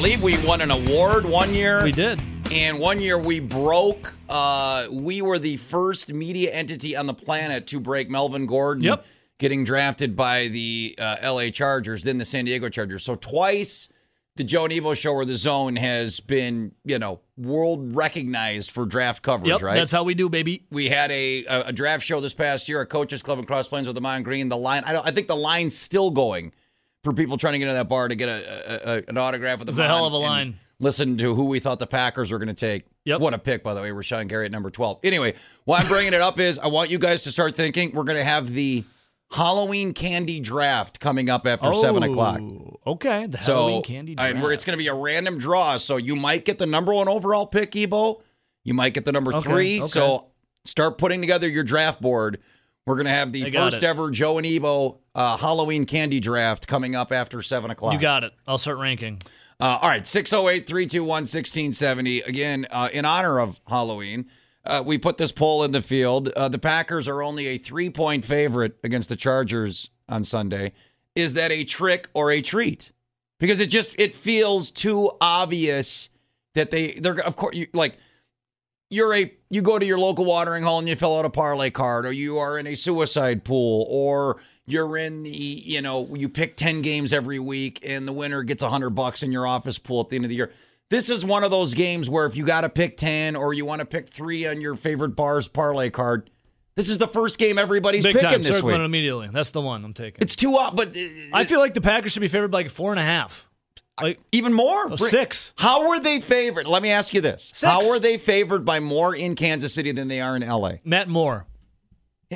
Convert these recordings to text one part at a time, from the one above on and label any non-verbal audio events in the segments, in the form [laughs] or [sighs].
believe we won an award one year. We did. And one year we broke. Uh, we were the first media entity on the planet to break Melvin Gordon. Yep. Getting drafted by the uh, L.A. Chargers, then the San Diego Chargers. So twice the Joe Nebo show or the zone has been, you know, world recognized for draft coverage, Yep, right? that's how we do, baby. we had a, a a draft show this past year, a coaches club in Cross Plains with Ahman Green. The line, I don't, I think the line's still going for people trying to get into that bar to get a, a, a- an autograph with the It's a hell of a line. Listen to who we thought the Packers were going to take. Yep. What a pick, by the way. Rashan Gary at number twelve. Anyway, why I'm bringing it up is I want you guys to start thinking we're going to have the Halloween candy draft coming up after seven oh, o'clock. Oh, Okay, the So Halloween candy and draft. we're, it's going to be a random draw. So you might get the number one overall pick, Ebo. You might get the number Okay, three. okay. So start putting together your draft board. We're going to have the first it. ever Joe and Ebo uh, Halloween candy draft coming up after seven o'clock. you got it. I'll start ranking. Uh, all right, 608 321 1670. Again, uh, in honor of Halloween, uh, we put this poll in the field. Uh, the Packers are only a three point favorite against the Chargers on Sunday. Is that a trick or a treat? Because it just it feels too obvious that they they're of course you, like you're a you go to your local watering hole and you fill out a parlay card or you are in a suicide pool or you're in the you know you pick 10 games every week and the winner gets 100 bucks in your office pool at the end of the year this is one of those games where if you got to pick 10 or you want to pick 3 on your favorite bars parlay card this is the first game everybody's Big picking time. this Circling week immediately. That's the one I'm taking. it's too up but uh, I feel like the Packers should be favored by like four and a half. Like even more Oh, six. how were they favored let me ask you this Six. how were they favored by more in Kansas City than they are in LA Matt Moore.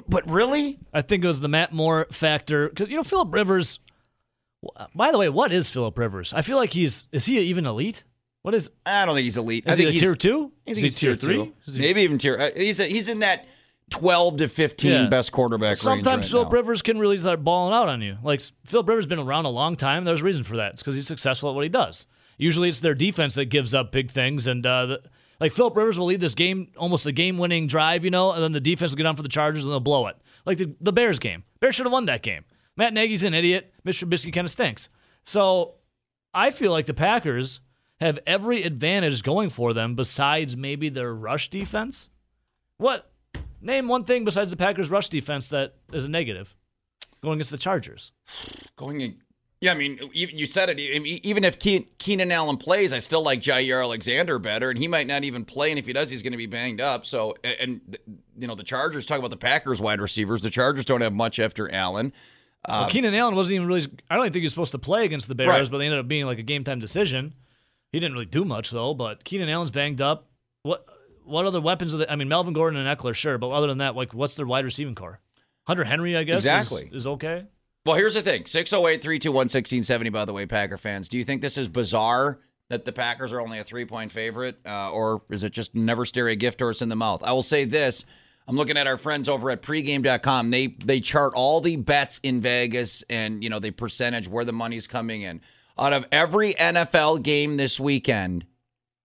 but really I think it was the Matt Moore factor because you know Philip Rivers. By the way, what is Philip Rivers? I feel like he's is he even elite? What is? I don't think he's elite. Is I think he he's tier two? I Is he he's tier? Is he- Maybe even tier. Uh, he's a, he's in that twelve to fifteen Yeah. best quarterback Sometimes right now. Rivers can really start balling out on you. Like Philip Rivers been around a long time. There's a reason for that. It's because he's successful at what he does. Usually, it's their defense that gives up big things, and uh, the, like Philip Rivers will lead this game almost a game-winning drive, you know, and then the defense will get on for the Chargers and they'll blow it. Like the, the Bears game, Bears should have won that game. Matt Nagy's an idiot. Mr. Trubisky kind of stinks. So I feel like the Packers have every advantage going for them besides maybe their rush defense. What? Name one thing besides the Packers' rush defense that is a negative going against the Chargers. [sighs] going. In, yeah, I mean, you, said it. Even if Keenan Allen plays, I still like Jaire Alexander better, and he might not even play. And if he does, he's going to be banged up. So, and- you know, the Chargers talk about the Packers wide receivers. The Chargers don't have much after Allen. well, um, Keenan Allen wasn't even really. I don't think he was supposed to play against the Bears, Right. but they ended up being like a game time decision. He didn't really do much though. But Keenan Allen's banged up. What? What other weapons are they? I mean, Melvin Gordon and Ekeler, sure, but other than that, like, what's their wide receiving core? Hunter Henry, I guess, is- Exactly. is, okay. Well, here's the thing 608 321 1670, by the way, Packer fans. Do you think this is bizarre that the Packers are only a three point favorite? Uh, or is it just never stare a gift horse in the mouth? I will say this. I'm looking at our friends over at pregame.com. They they chart all the bets in Vegas and you know the percentage where the money's coming in. Out of every NFL game this weekend,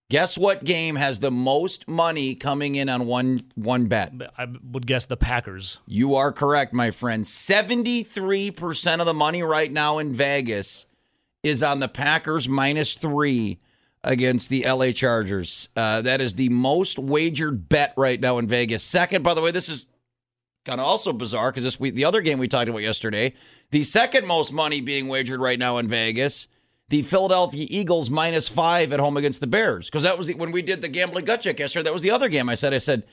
guess what game has the most money coming in on one one bet? I would guess the Packers. You are correct, my friend. 73% of the money right now in Vegas is on the Packers minus three against the LA Chargers. Uh, that is the most wagered bet right now in Vegas. Second, by the way, this is kind of also bizarre because this week, the other game we talked about yesterday, the second most money being wagered right now in Vegas, the Philadelphia Eagles minus five at home against the Bears. Because that was the, when we did the gambling gut check yesterday. That was the other game. I said, I said,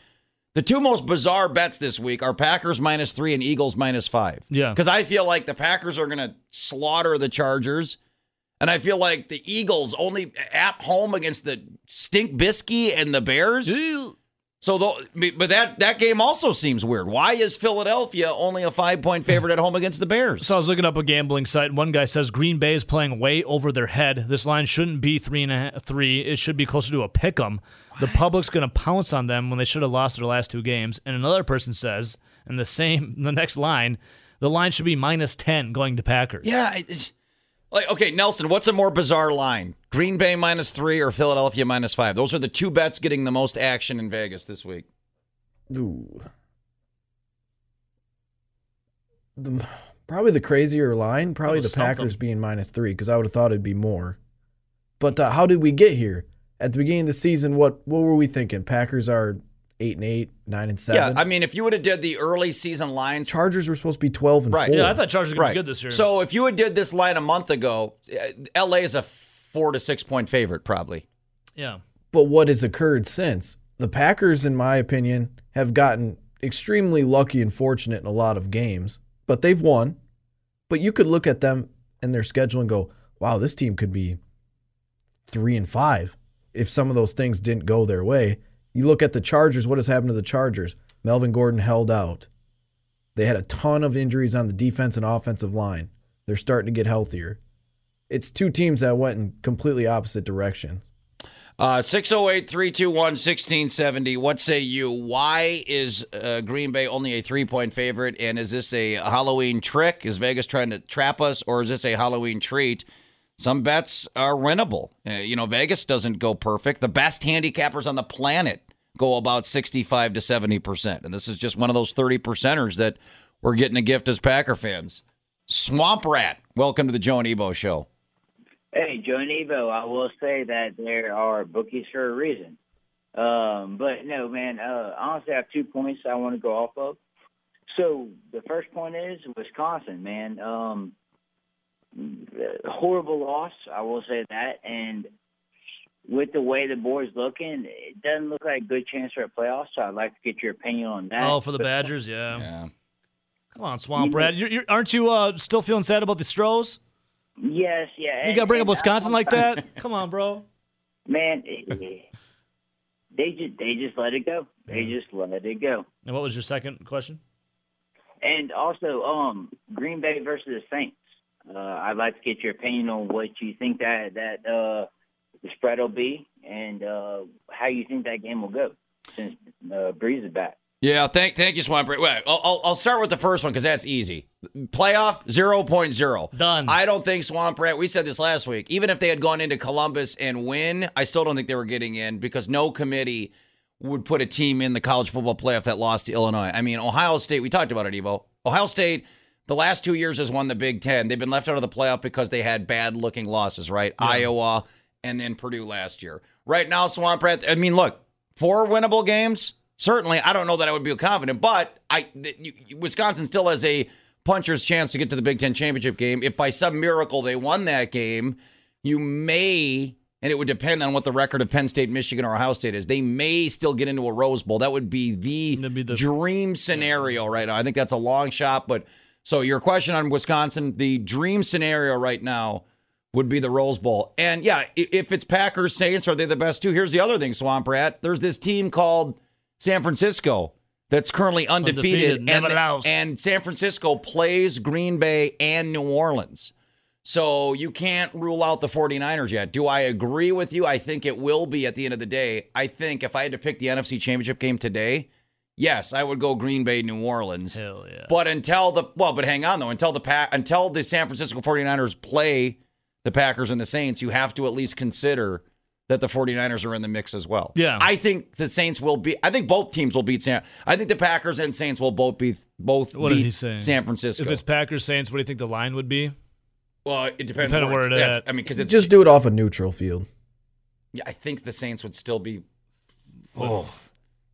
the two most bizarre bets this week are Packers minus three and Eagles minus five. Yeah. Because I feel like the Packers are going to slaughter the Chargers. And I feel like the Eagles only at home against the Stink Bisky and the Bears. So, though, but that that game also seems weird. Why is Philadelphia only a five point favorite at home against the Bears? So I was looking up a gambling site, and one guy says Green Bay is playing way over their head. This line shouldn't be three and a half, three. It should be closer to a pick 'em. The public's going to pounce on them when they should have lost their last two games. And another person says, in the same, [laughs] the next line, the line should be minus ten going to Packers. yeah, it's, like okay, Nelson, what's a more bizarre line? Green Bay minus three or Philadelphia minus five? Those are the two bets getting the most action in Vegas this week. Ooh. The, probably the crazier line, probably the was something. Packers being minus three, because I would have thought it'd be more. But uh, how did we get here? At the beginning of the season, what what were we thinking? Packers are eight and eight, nine and seven. Yeah, seven. I mean, if you would have did the early season lines, Chargers were supposed to be twelve and Right. four. Yeah, I thought Chargers were right? be good this year. So if you had did this line a month ago, uh, LA is a four to six point favorite, probably. yeah. But what has occurred since? The Packers, in my opinion, have gotten extremely lucky and fortunate in a lot of games, but they've won. But you could look at them and their schedule and go, wow, this team could be three and five if some of those things didn't go their way. You look at the Chargers, what has happened to the Chargers? Melvin Gordon held out. They had a ton of injuries on the defense and offensive line. They're starting to get healthier. It's two teams that went in completely opposite directions. Uh, 608 321 1670. What say you? Why is uh, Green Bay only a three point favorite? And is this a Halloween trick? Is Vegas trying to trap us, or is this a Halloween treat? Some bets are winnable. Uh, you know, Vegas doesn't go perfect. The best handicappers on the planet go about 65 to 70%. And this is just one of those 30 percenters that we're getting a gift as Packer fans. Swamp Rat, welcome to the Joe and Ebo show. Hey, Joe and Ebo, I will say that there are bookies for a reason. Um, but no, man, uh, honestly, I have two points I want to go off of. So the first point is Wisconsin, man. Um, horrible loss, I will say that. And with the way the board's looking, it doesn't look like a good chance for a playoff. So I'd like to get your opinion on that. Oh, for the Badgers, yeah. Yeah. Come on, Swamp Rat. You're, you're, aren't you uh, still feeling sad about the Stros? Yes, yeah. You got to bring up Wisconsin like that? [laughs] Come on, bro. man. They just they just let it go. They just let it go. And what was your second question? And also, um, Green Bay versus the Saints. Uh, I'd like to get your opinion on what you think that that uh, the spread will be, and uh, how you think that game will go since uh, Brees is back. Yeah, thank thank you, Swamp Rat. Wait, I'll, I'll, I'll start with the first one because that's easy. Playoff 0.0. Done. I don't think Swamp Rat, we said this last week, even if they had gone into Columbus and win, I still don't think they were getting in because no committee would put a team in the college football playoff that lost to Illinois. I mean, Ohio State, we talked about it, Ebo. Ohio State, the last two years has won the Big Ten. They've been left out of the playoff because they had bad looking losses, right? Iowa and then Purdue last year. Right now, Swamp Rat, I mean, look, four winnable games. Certainly, I don't know that I would be confident, but I Wisconsin still has a puncher's chance to get to the Big Ten championship game. If by some miracle they won that game, you may, and it would depend on what the record of Penn State, Michigan, or Ohio State is. They may still get into a Rose Bowl. That would be the, be the- dream scenario right now. I think that's a long shot, but so your question on Wisconsin, the dream scenario right now would be the Rose Bowl. And yeah, if it's Packers, Saints, are they the best two? Here's the other thing, Swamp Rat. There's this team called San Francisco that's currently undefeated, Undefeated, and, and San Francisco plays Green Bay and New Orleans. So you can't rule out the 49ers yet. Do I agree with you? I think it will be at the end of the day. I think if I had to pick the NFC Championship game today, yes, I would go Green Bay, New Orleans. Hell yeah. But until the well, but hang on though, until the pa- until the San Francisco 49ers play the Packers and the Saints, you have to at least consider that the 49ers are in the mix as well. Yeah. I think the Saints will be I think both teams will beat San I think the Packers and Saints will both be both What is beat he saying? San Francisco. If it's Packers Saints, what do you think the line would be? well, it depends on where, where it's, it at. I mean cuz it's Just do it off a neutral field. yeah, I think the Saints would still be oh,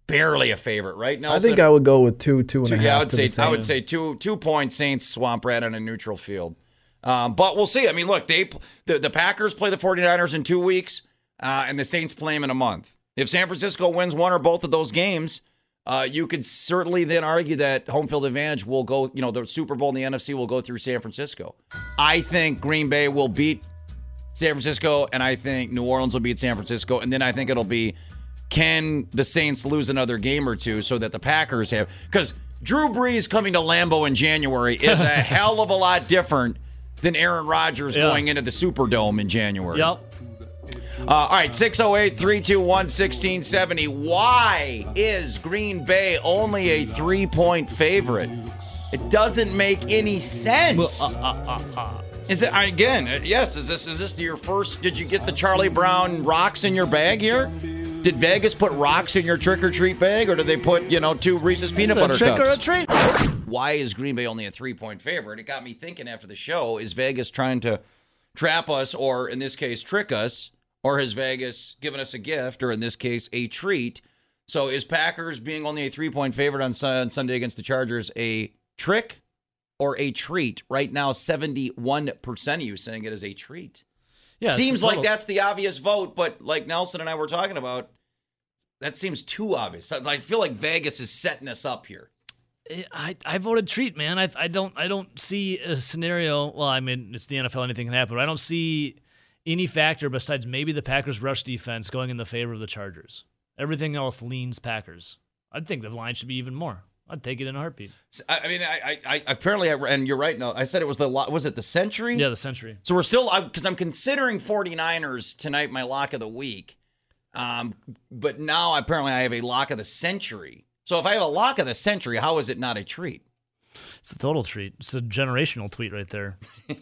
barely a favorite, right? I think I would go with two, two and a half. yeah, I would say I would say two two point Saints swamp rat on a neutral field. Um, but we'll see. I mean, look, they the, the Packers play the 49ers in two weeks, uh, and the Saints play them in a month. If San Francisco wins one or both of those games, uh, you could certainly then argue that home field advantage will go. You know, the Super Bowl in the NFC will go through San Francisco. I think Green Bay will beat San Francisco, and I think New Orleans will beat San Francisco, and then I think it'll be can the Saints lose another game or two so that the Packers have because Drew Brees coming to Lambeau in January is a [laughs] hell of a lot different than Aaron Rodgers Yeah. going into the Superdome in January. Yep. Uh, all right, 608 321 1670. Why is Green Bay only a three point favorite? It doesn't make any sense. Is it again? uh, Yes. Is this is this your first? Did you get the Charlie Brown rocks in your bag here? Did Vegas put rocks in your trick or treat bag, or did they put you know two Reese's peanut A butter trick or a treat? Why is Green Bay only a three point favorite? It got me thinking after the show. Is Vegas trying to trap us, or in this case, trick us? or has Vegas given us a gift, or in this case, a treat? So is Packers being only a three point favorite on, Sun- Sunday against the Chargers a trick or a treat? Right now, 71% of you saying it is a treat. Yeah, seems like that's the obvious vote, but like Nelson and I were talking about, that seems too obvious. I feel like Vegas is setting us up here. I, I voted treat, man. I, I don't I don't see a scenario. Well, I mean, it's the NFL; anything can happen. But I don't see any factor besides maybe the Packers' rush defense going in the favor of the Chargers. Everything else leans Packers. I think the line should be even more. I'd take it in a heartbeat. I I mean, I, I, I apparently, I, and you're right. No, I said it was the lo- was it the century? Yeah, the century. So we're still because I'm considering 49ers tonight my lock of the week. Um, but now apparently I have a lock of the century. So if I have a lock of the century, how is it not a treat? It's a total treat. It's a generational tweet right there. [laughs]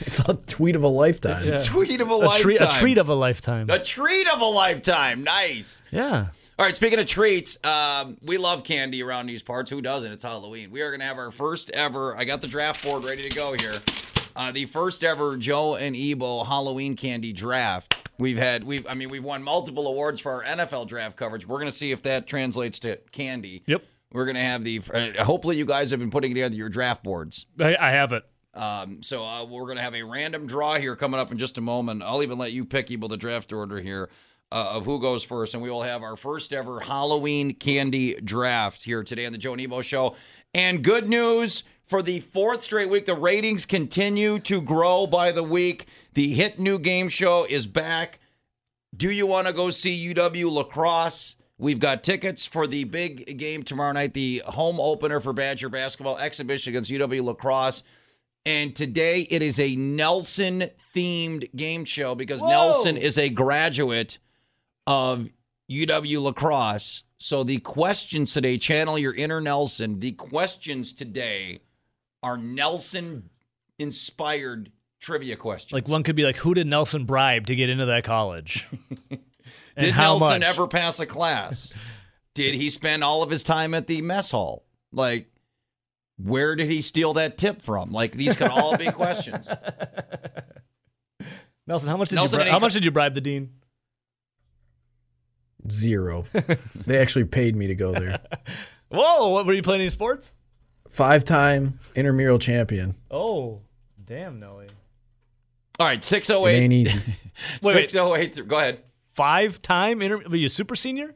It's a tweet of a lifetime. It's a tweet of a, A lifetime. treat, a treat of a lifetime. a treat of a lifetime. Nice. Yeah. All right, speaking of treats, um, we love candy around these parts. Who doesn't? It's Halloween. We are going to have our first ever. I got the draft board ready to go here. Uh, the first ever Joe and Ebo Halloween candy draft. We've had we've I mean we've won multiple awards for our NFL draft coverage. We're going to see if that translates to candy. Yep. We're going to have the. Uh, hopefully, you guys have been putting together your draft boards. I, I have it. Um, so uh, we're going to have a random draw here coming up in just a moment. I'll even let you pick Ebo the draft order here uh, of who goes first, and we will have our first ever Halloween candy draft here today on the Joe and Ebo Show. And good news for the fourth straight week, the ratings continue to grow by the week. The hit new game show is back. Do you want to go see UW-La Crosse? We've got tickets for the big game tomorrow night, the home opener for Badger basketball exhibition against UW-La Crosse. And today it is a Nelson themed game show because Nelson is a graduate of UW-La Crosse. So the questions today, channel your inner Nelson. The questions today are Nelson inspired trivia questions. Like one could be like, who did Nelson bribe to get into that college? [laughs] Did Nelson much? ever pass a class? [laughs] did he spend all of his time at the mess hall? Like, where did he steal that tip from? Like, these could all be questions. [laughs] Nelson, how much did Nelson you bri- how much did you bribe the dean? Zero. [laughs] they actually paid me to go there. [laughs] Whoa, what were you playing any sports? Five time intramural champion. Oh, damn, Nelly. All right, oh It 608. ain't easy. [laughs] Wait, wait. 608. Go ahead. Five time inter were you a super senior?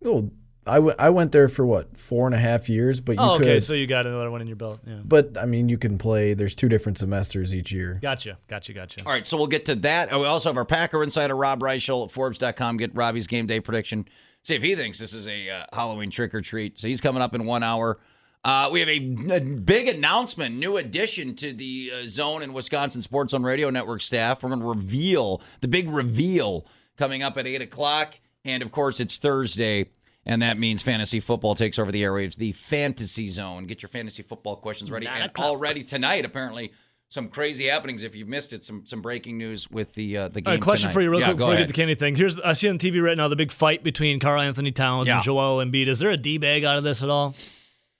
Well, I, w- I went there for what, four and a half years, but you Oh, okay, could. so you got another one in your belt. Yeah. but I mean, you can play, there's two different semesters each year. Gotcha, gotcha, gotcha. All right, so we'll get to that. Uh, We also have our Packer insider, Rob Reischel at Forbes.com. Get Robbie's game day prediction. See if he thinks this is a uh, Halloween trick or treat. So he's coming up in one hour. Uh, we have a, a big announcement, new addition to the uh, Zone and Wisconsin Sports on Radio Network staff. We're going to reveal the big reveal coming up at 8 o'clock. And of course, it's Thursday. And that means fantasy football takes over the airwaves, the fantasy zone. Get your fantasy football questions ready. Nine And o'clock. already tonight, apparently, some crazy happenings. If you've missed it, some some breaking news with the uh, the game. All right, question tonight. for you, real yeah, quick, before we ahead. get the candy thing. Here's I see on TV right now the big fight between Karl-Anthony Towns Yeah. and Joel Embiid. Is there a d bag out of this at all,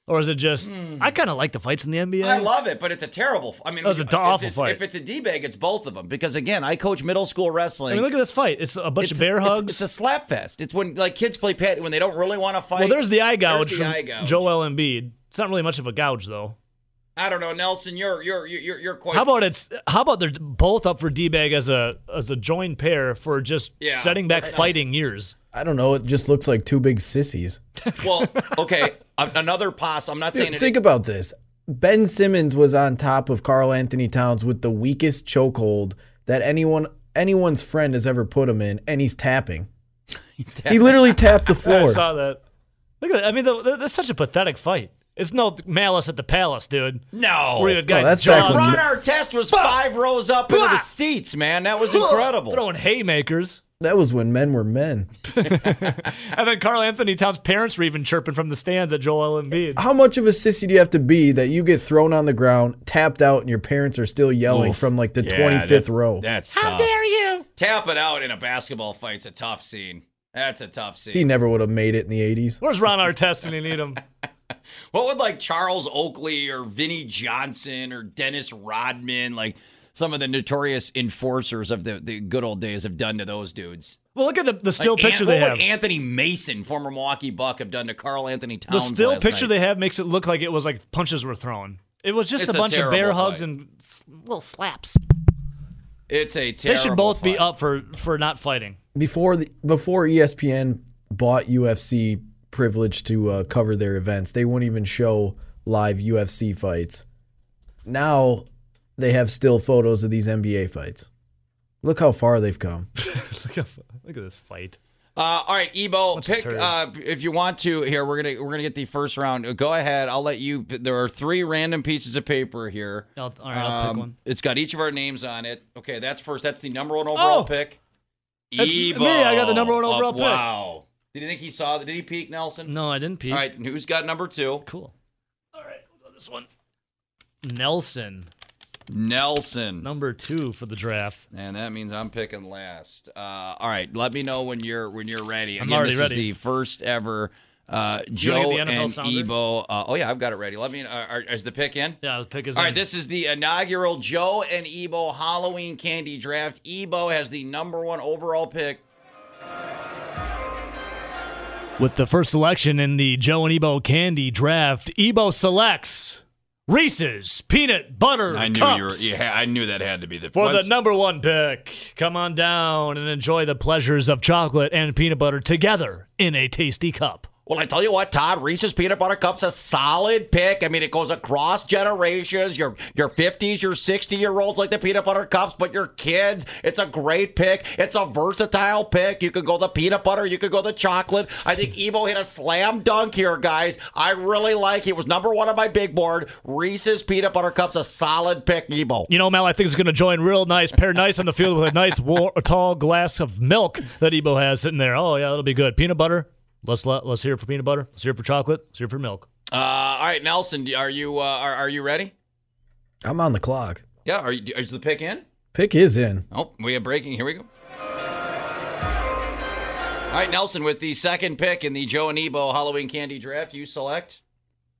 or is it just? Hmm. I kind of like the fights in the NBA. I love it, but it's a terrible. I mean, That was a awful it's, fight. if it's a d bag, it's both of them. Because again, I coach middle school wrestling. I mean, look at this fight. It's a bunch it's, of bear it's- hugs. It's, a slap fest. It's when like kids play pet when they don't really want to fight. well, there's the eye gouge There's the from eye gouge. Joel Embiid. It's not really much of a gouge though. I don't know, Nelson. You're you're you're you're quite. How about it's? How about they're both up for d bag as a as a joined pair for just Yeah. setting back fighting years? I don't know. It just looks like two big sissies. [laughs] well, okay. another pass. I'm not saying it. Think about this. Ben Simmons was on top of Karl-Anthony Towns with the weakest chokehold that anyone anyone's friend has ever put him in, and he's tapping. he's tapping. He literally tapped the floor. [laughs] I floor. saw that. Look at that. I mean, the, the- that's such a pathetic fight. It's no malice at the palace, dude. no. Where you had oh, guys that's back jaws when- Ron Artest was five rows up into the Bah! seats, man. That was incredible. throwing haymakers. That was when men were men. [laughs] And then Karl-Anthony Towns' parents were even chirping from the stands at Joel Embiid. How much of a sissy do you have to be that you get thrown on the ground, tapped out, and your parents are still yelling from like the Yeah, 25th that- row? That's How tough. dare you? Tap it out in a basketball fight's a tough scene. That's a tough scene. He never would have made it in the 80s. Where's Ron Artest when you need him? [laughs] What would like Charles Oakley or Vinnie Johnson or Dennis Rodman like some of the notorious enforcers of the, the good old days have done to those dudes. Well, look at the, the still Like, picture An- they what have. would Anthony Mason, former Milwaukee Buck, have done to Karl-Anthony Towns. the still last picture night? they have makes it look like it was like punches were thrown. It was just It's a a bunch of bear terrible hugs and little slaps. It's a They should both be up for for not fighting. before the before ESPN bought UFC privilege to uh, cover their events, they wouldn't even show live UFC fights. Now they have still photos of these NBA fights. Look how far they've come. [laughs] look, at, look at this fight. Uh, all right, Ebo, pick uh, if you want to. Here, we're gonna we're gonna get the first round. Go ahead. I'll let you. There are three random pieces of paper here. I'll, all right, I'll pick Um, one. It's got each of our names on it. Okay, that's first. That's the number one overall Oh! pick. Ebo. me. I got the number one overall pick. Wow. Did you think he saw? Did he peek, Nelson? No, I didn't peek. All right, who's got number two? Cool. All right, we'll go this one. Nelson, Nelson. number two for the draft. And that means I'm picking last. Uh, all right, let me know when you're when you're ready. I'm Again, already this ready. is the first ever uh, Joe get the NFL and sounder? Ebo. Uh, oh yeah, I've got it ready. Let me. Uh, are, is the pick in? Yeah, the pick is All in. right, this is the inaugural Joe and Ebo Halloween candy draft. Ebo has the number one overall pick. With the first selection in the Joe and Ebo candy draft, Ebo selects Reese's peanut butter cups I knew that had to be the for the number one pick. Come on down and enjoy the pleasures of chocolate and peanut butter together in a tasty cup. Well, I tell you what, Todd, Reese's peanut butter cups a solid pick. I mean, it goes across generations. Your your 50s, your 60 year olds like the peanut butter cups, but your kids, it's a great pick. It's a versatile pick. You could go the peanut butter, you could go the chocolate. I think Ebo hit a slam dunk here, guys. I really like. He was number one on my big board. Reese's peanut butter cups a solid pick, Ebo. You know, Mel, I think it's going to join real nice, pair nice on the field with a nice war, tall glass of milk that Ebo has sitting there. Oh yeah, it'll be good. Peanut butter. Let's let, let's hear it for peanut butter. Let's hear it for chocolate. Let's hear it for milk. Uh, all right, Nelson, are you uh, are, are you ready? I'm on the clock. Yeah. Are you? Is the pick in? Pick is in. Oh, we have breaking. Here we go. All right, Nelson, with the second pick in the Joe and Ebo Halloween candy draft, you select.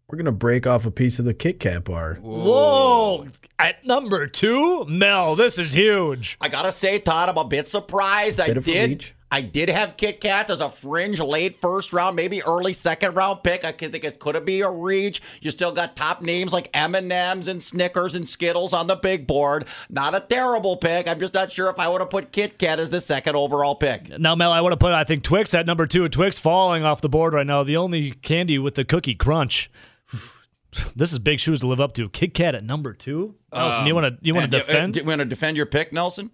We're gonna break off a piece of the Kit Kat bar. Whoa! At number two, Mel, this is huge. I gotta say, Todd, I'm a bit surprised. I Bit of a did. reach. I did have Kit Kats as a fringe late first round, maybe early second round pick. I think it could be a reach. You still got top names like M and Snickers and Skittles on the big board. Not a terrible pick. I'm just not sure if I would have put Kit Kat as the second overall pick. Now, Mel, I want to put I think Twix at number two. Twix falling off the board right now. The only candy with the cookie crunch. [sighs] This is big shoes to live up to. Kit Kat at number two. Nelson, you want to you want to uh, defend? Do you want to defend your pick, Nelson?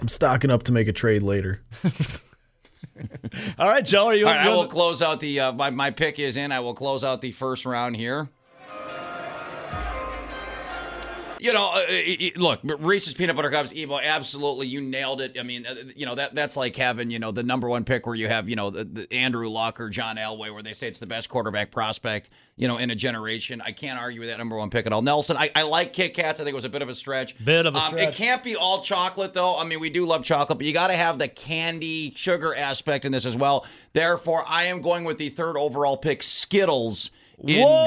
I'm stocking up to make a trade later. [laughs] All right, Joe, are you? All right, I will close out the uh, my my pick is in. I will close out the first round here. You know, uh, it- look, Reese's peanut butter cups, Ebo, absolutely, you nailed it. I mean, uh, you know that that's like having you know the number one pick where you have you know the, the Andrew Luck or John Elway, where they say it's the best quarterback prospect you know in a generation. I can't argue with that number one pick at all. Nelson, I, I like Kit Kats. I think it was a bit of a stretch. Bit of a Um, It can't be all chocolate though. I mean, we do love chocolate, but you got to have the candy sugar aspect in this as well. Therefore, I am going with the third overall pick, Skittles, in Whoa!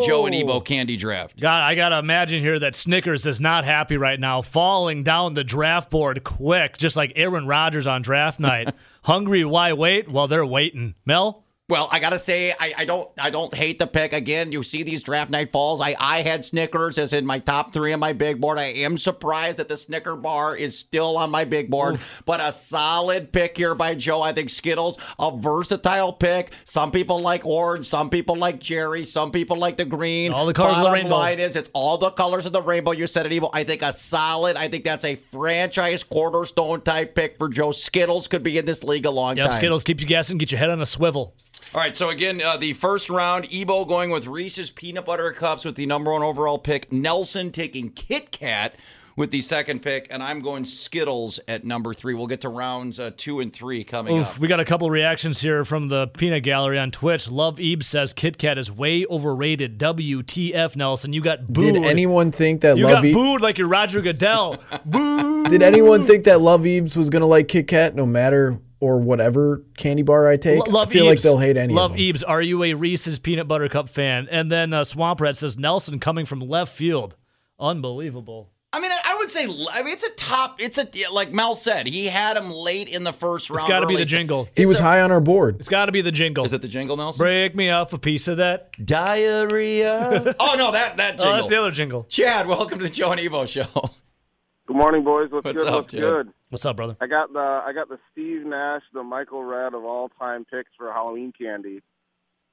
the Joe and Ebo candy draft. God, I gotta imagine here that Snickers is not happy right now, falling down the draft board quick, just like Aaron Rodgers on draft night. [laughs] Hungry? Why wait? Well, they're waiting. Mel, Well, I gotta say, I, I don't I don't hate the pick. Again, you see these draft night falls. I, I had Snickers as in my top three on my big board. I am surprised that the Snicker bar is still on my big board, but a solid pick here by Joe. I think Skittles, a versatile pick. Some people like orange, some people like cherry, some people like the green. All the colors of the rainbow. line is it's all the colors of the rainbow. You said it, Ebo. I think a solid. I think that's a franchise cornerstone type pick for Joe. Skittles could be in this league a long yep, time. Skittles keep you guessing, get your head on a swivel. All right, so again, uh, the first round, Ebo going with Reese's peanut butter cups with the number one overall pick. Nelson taking Kit Kat with the second pick, and I'm going Skittles at number three. We'll get to rounds uh, two and three coming Oof, up. we got a couple reactions here from the Peanut Gallery on Twitch. Love Ebe says Kit Kat is way overrated. WTF, Nelson? You got booed. Did anyone think that you Love got E- booed like you're Roger Goodell. [laughs] Boo. Did anyone think that Love Eves was gonna like Kit Kat no matter or whatever candy bar I take? Lo- Love I feel like they'll hate any Love of them. Love Ebes. Are you a Reese's peanut butter cup fan? And then uh, Swamp Rat says Nelson coming from left field. Unbelievable. I mean, I I would say, I mean, it's a top. It's a like Mel said, he had him late in the first round. It's got to be early, the jingle. He it's was a- high on our board. It's got to be the jingle. Is it the jingle, Nelson? Break me off a piece of that. Diarrhea. [laughs] oh no, that that jingle. Oh, that's the other jingle. Chad, welcome to the Joe and Ebo show. Good morning, boys. What's, What's good? up, What's Jed? good? What's up, brother? I got the I got the Steve Nash, the Michael Redd of all time picks for Halloween candy.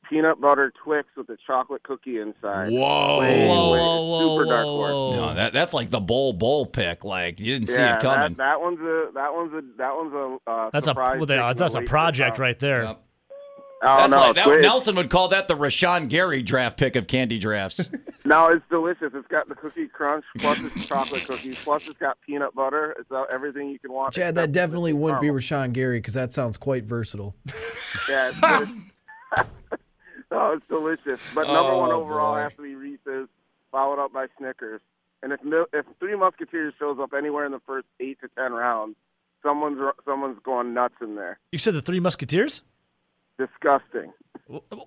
Peanut butter Twix with a chocolate cookie inside. Whoa. Way, Whoa, way- whoa, whoa, dark horse. No, that that's like the bowl bowl pick. Like you didn't see it coming. That, that one's a that one's a that one's a uh, That's a well, pick that's, that's a project right there. Yep. Round. Oh That's no, like that, Nelson would call that the Rashan Gary draft pick of candy drafts. [laughs] No, it's delicious. It's got the cookie crunch plus it's chocolate cookies plus it's got peanut butter. It's uh, everything you can want. Chad, that definitely wouldn't be caramel. Rashan Gary because that sounds quite versatile. [laughs] Yeah, it's, it's, [laughs] oh, it's delicious. But number one Oh, overall boy. has to be Reese's, followed up by Snickers. And if if Three Musketeers shows up anywhere in the first eight to ten rounds, someone's someone's going nuts in there. You said the Three Musketeers? Disgusting.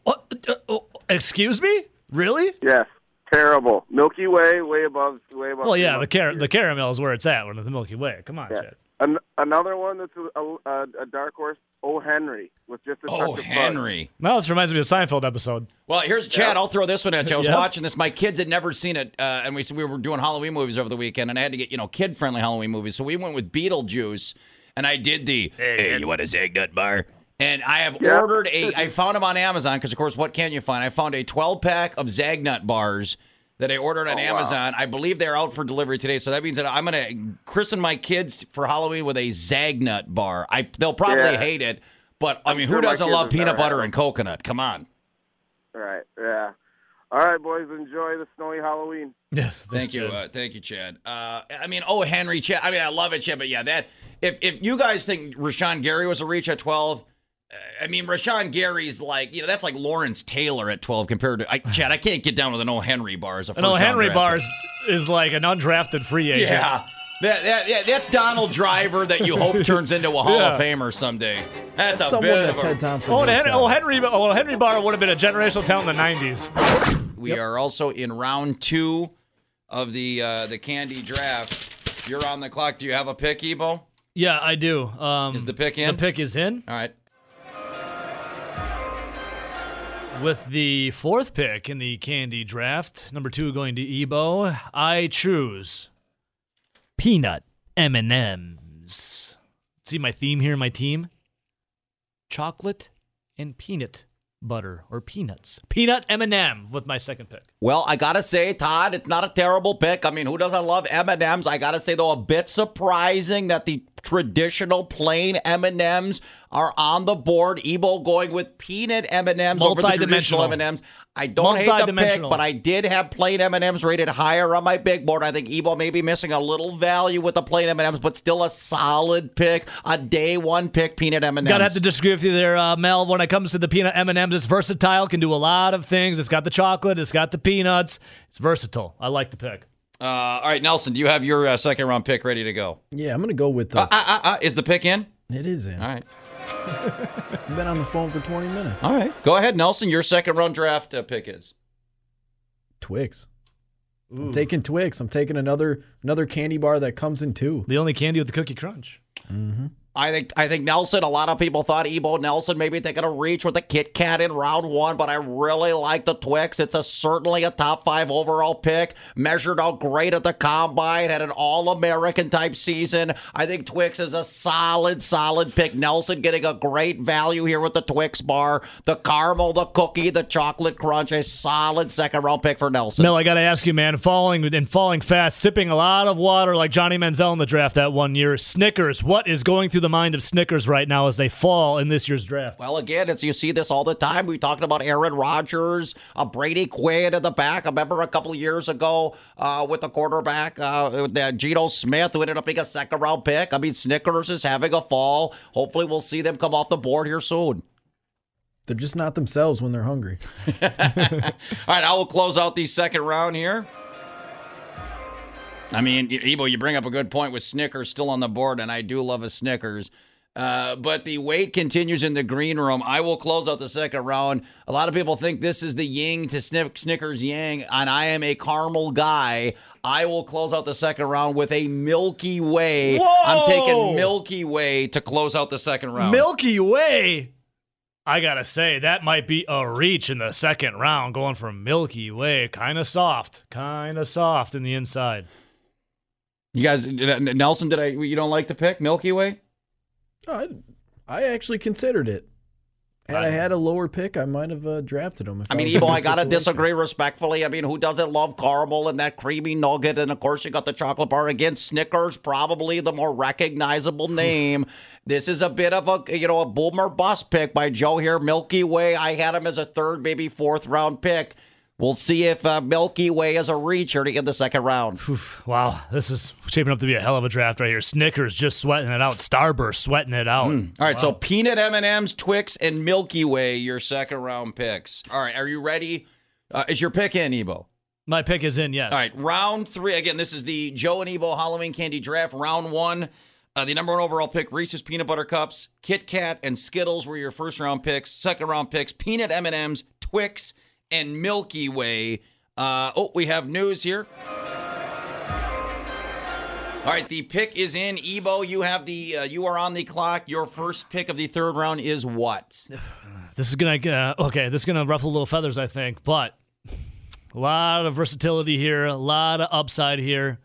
What? Uh, excuse me? Really? Yes, terrible. Milky Way, way above, way above. Well, yeah, the car- Musketeers. the caramel is where it's at, with the Milky Way. Come on, Yeah. Chad. An- another one that's a, a, a dark horse. O. Henry with just a touch oh, of fudge. Henry. Now this reminds me of a Seinfeld episode. Well, here's Chad. I'll throw this one at you. I was Yeah. watching this. My kids had never seen it, uh, and we we were doing Halloween movies over the weekend, and I had to get you know kid friendly Halloween movies. So we went with Beetlejuice, and I did the Hey, you want a Zagnut bar? And I have Yeah. ordered a. I found them on Amazon because, of course, what can you find? I found a 12 pack of Zagnut bars that I ordered on Oh, wow. Amazon. I believe they're out for delivery today, so that means that I'm going to christen my kids for Halloween with a Zagnut bar. I they'll probably Yeah. hate it, but I I'm mean, sure who doesn't love peanut butter and coconut? Come on. Right. Yeah. All right, boys. Enjoy the snowy Halloween. Yes. Thank you, uh, thank you, Chad. Uh, I mean, oh, Henry, Chad. I mean, I love it, Chad. But yeah, that if if you guys think Rashan Gary was a reach at twelve, uh, I mean, Rashan Gary's like you know that's like Lawrence Taylor at twelve compared to I, [sighs] Chad. I can't get down with an O Henry bar as a first No, round Henry draft Bars is like an undrafted free agent. Yeah. That, that, yeah, that's Donald Driver that you hope [laughs] turns into a Hall of Famer someday. That's, a Someone bit that of a- Ted Thompson. Oh, and hates Henry, on. oh, Henry, oh, Henry Barr would have been a generational talent in the '90s. We are also in round two of the uh, the candy draft. You're on the clock. Do you have a pick, Ebo? Yeah, I do. Um, Is the pick in? The pick is in. All right. With the fourth pick in the candy draft, number two going to Ebo, I choose peanut M&Ms. See my theme here, my team? Chocolate and peanut butter or peanuts. Peanut M&M with my second pick. Well, I gotta say, Todd, it's not a terrible pick. I mean, who doesn't love M and M's? I gotta say, though, a bit surprising that the traditional plain M and M's are on the board. Ebo going with peanut M and M's over the traditional M and M's. I don't hate the pick, but I did have plain M and M's rated higher on my big board. I think Ebo may be missing a little value with the plain M and M's, but still a solid pick, a day one pick. Peanut M and M's. Gotta have to disagree with you there, uh, Mel. When it comes to the peanut M&Ms, it's versatile. Can do a lot of things. It's got the chocolate. It's got the peanuts. It's versatile. I like the pick. Uh, all right, Nelson, do you have your uh, second round pick ready to go? Yeah, I'm gonna go with the. Uh, uh, uh, uh, is the pick in? it is in. All right. I've [laughs] been on the phone for 20 minutes. All right. Go ahead, Nelson. Your second round draft uh, pick is. Twix. I'm taking Twix. I'm taking another another candy bar that comes in two. The only candy with the cookie crunch. I think I think Nelson. A lot of people thought Ebo Nelson maybe taking a reach with the Kit Kat in round one, but I really like the Twix. It's a certainly a top five overall pick. Measured out great at the combine, had an All American type season. I think Twix is a solid, solid pick. Nelson getting a great value here with the Twix bar, the caramel, the cookie, the chocolate crunch. A solid second round pick for Nelson. Mel, I got to ask you, man, falling and falling fast, sipping a lot of water like Johnny Manziel in the draft that one year. Snickers, what is going through the mind of Snickers right now as they fall in this year's draft? Well, again, as you see this all the time. We talked about Aaron Rodgers, uh, Brady Quinn in the back. I remember a couple of years ago uh, with the quarterback, uh, with, uh, Geno Smith, who ended up being a second round pick. I mean, Snickers is having a fall. Hopefully, we'll see them come off the board here soon. They're just not themselves when they're hungry. [laughs] All right, I will close out the second round here. I mean, Ebo, you bring up a good point with Snickers still on the board, and I do love a Snickers. Uh, but the wait continues in the green room. I will close out the second round. A lot of people think this is the yin to Snick, Snickers Yang, and I am a caramel guy. I will close out the second round with a Milky Way. I'm taking Milky Way to close out the second round. Milky Way. I gotta say that might be a reach in the second round, going from Milky Way, kind of soft, kind of soft in the inside. You guys, Nelson, did I? You don't like the pick Milky Way? I, I actually considered it. Had I, I- had a lower pick, I might have uh, drafted him. If I mean, was in Ebo, a I gotta disagree respectfully. I mean, who doesn't love caramel and that creamy nugget? And of course, you got the chocolate bar again. Snickers, probably the more recognizable [laughs] name. this is a bit of a you know a boomer bust pick by Joe here. Milky Way, I had him as a third, maybe fourth round pick. We'll see if uh, Milky Way is a reacher to get the second round. Wow, this is shaping up to be a hell of a draft right here. Snickers just sweating it out. Starburst sweating it out. All right, so peanut M and M's, Twix, and Milky Way, your second round picks. All right, are you ready? Uh, is your pick in, Ebo? My pick is in. Yes. All right, round three. Again, this is the Joe and Ebo Halloween Candy Draft. Round one. Uh, the number one overall pick: Reese's Peanut Butter Cups, Kit Kat, and Skittles were your first round picks. Second round picks: Peanut M and M's, Twix, and Milky Way. Uh, oh, we have news here. All right, the pick is in. Ebo, you have the. Uh, you are on the clock. Your first pick of the third round is what? [sighs] This is gonna uh, okay. This is gonna ruffle a little feathers, I think, but a lot of versatility here, a lot of upside here.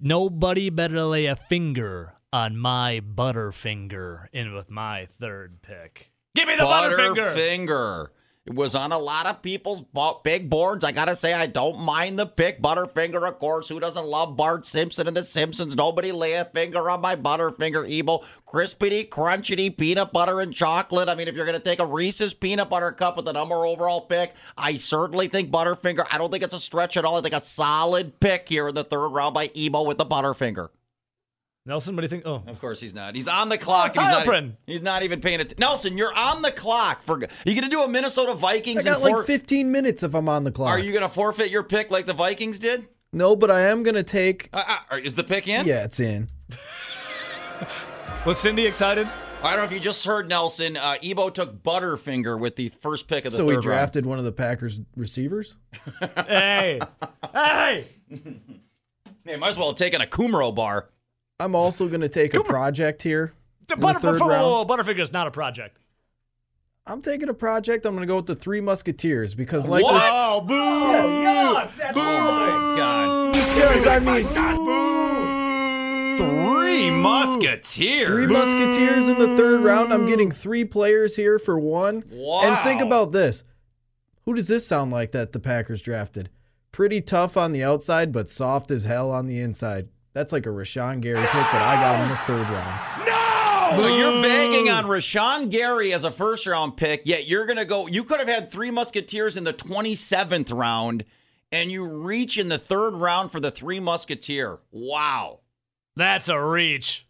Nobody better lay a finger on my Butterfinger in with my third pick. Give me the Butterfinger. Butterfinger. It was on a lot of people's big boards. I gotta say, I don't mind the pick. Butterfinger, of course. Who doesn't love Bart Simpson and The Simpsons? Nobody lay a finger on my Butterfinger, Ebo. Crispity, crunchity, peanut butter and chocolate. I mean, if you're gonna take a Reese's peanut butter cup with the number overall pick, I certainly think Butterfinger. I don't think it's a stretch at all. I think a solid pick here in the third round by Ebo with the Butterfinger. Nelson, what do you think? Oh, Of course he's not. He's on the clock. Oh, he's, not, Heilprin. he's not even paying attention. Nelson, you're on the clock. For are you going to do a Minnesota Vikings? I got and like for- 15 minutes if I'm on the clock. Are you going to forfeit your pick like the Vikings did? No, but I am gonna take. Uh, uh, is the pick in? Yeah, it's in. was Cindy excited? I don't know if you just heard Nelson. Uh, Ebo took Butterfinger with the first pick of the So third we round. drafted one of the Packers receivers. hey, [laughs] hey! They might as well have taken a Kumro bar. I'm also gonna take a project here. The in the Butterf- third whoa, whoa, round. Butterfinger is not a project. I'm taking a project. I'm gonna go with the Three Musketeers because, like, What? with- Oh, boo! Yeah, oh, that's Oh my God! because I mean, Three Musketeers. Three Musketeers in the third round. I'm getting three players here for one. Wow! And think about this. Who does this sound like that the Packers drafted? Pretty tough on the outside, but soft as hell on the inside. That's like a Rashan Gary pick that I got in the third round. No! So you're banging on Rashan Gary as a first round pick, yet you're going to go. You could have had three Musketeers in the 27th round, and you reach in the third round for the three Musketeer. Wow. That's a reach.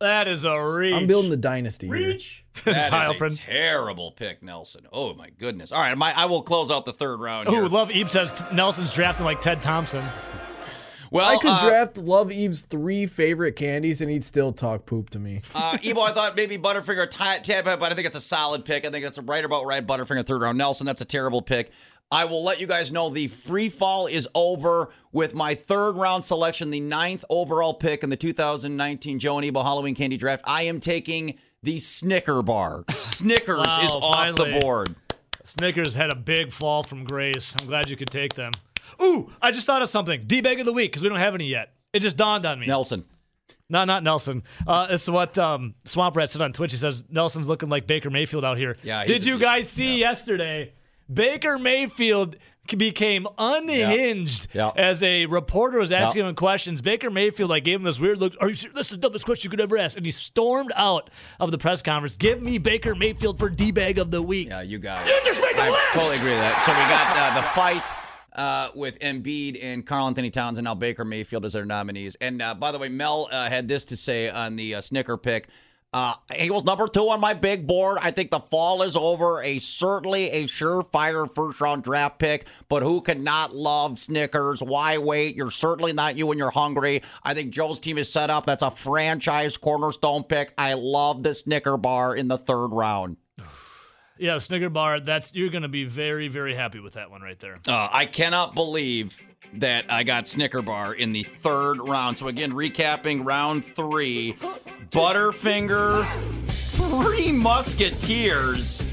That is a reach. I'm building the dynasty here. Reach? [laughs] That is a Heilprin. terrible pick, Nelson. Oh, my goodness. All right, my, I will close out the third round Ooh, here. love Eve says Nelson's drafting like Ted Thompson. Well, I could uh, draft Love Eve's three favorite candies and he'd still talk poop to me. Uh, [laughs] Ebo, I thought maybe Butterfinger a tad, tad but I think it's a solid pick. I think that's right about right. Butterfinger third round. Nelson, that's a terrible pick. I will let you guys know the free fall is over with my third round selection, the ninth overall pick in the 2019 Joe and Ebo Halloween Candy Draft. I am taking the Snicker bar. Snickers Wow, is off the board. Snickers had a big fall from grace. I'm glad you could take them. Ooh, I just thought of something. D bag of the week because we don't have any yet. It just dawned on me. Nelson. No, not Nelson. Uh, it's what um, Swamp Rat said on Twitch. He says Nelson's looking like Baker Mayfield out here. Yeah, Did you guys see yesterday? Baker Mayfield became unhinged Yeah. as a reporter was asking him questions. Baker Mayfield like gave him this weird look. Are you serious? That's the dumbest question you could ever ask. And he stormed out of the press conference. Give me Baker Mayfield for D bag of the week. Yeah, you got it. You just make I totally agree with that. So we got uh, the fight uh, with Embiid and Karl-Anthony Towns, and now Baker Mayfield as their nominees. And uh, by the way, Mel uh, had this to say on the uh, Snicker pick. Uh, he was number two on my big board. I think the fall is over. A certainly a surefire first round draft pick, but who could not love Snickers? Why wait? You're certainly not you when you're hungry. I think Joe's team is set up. That's a franchise cornerstone pick. I love the Snicker bar in the third round. Yeah, Snicker bar. That's you're gonna be very, very happy with that one right there. Uh, I cannot believe that I got Snicker bar in the third round. So again, recapping round three, Butterfinger, Three Musketeers,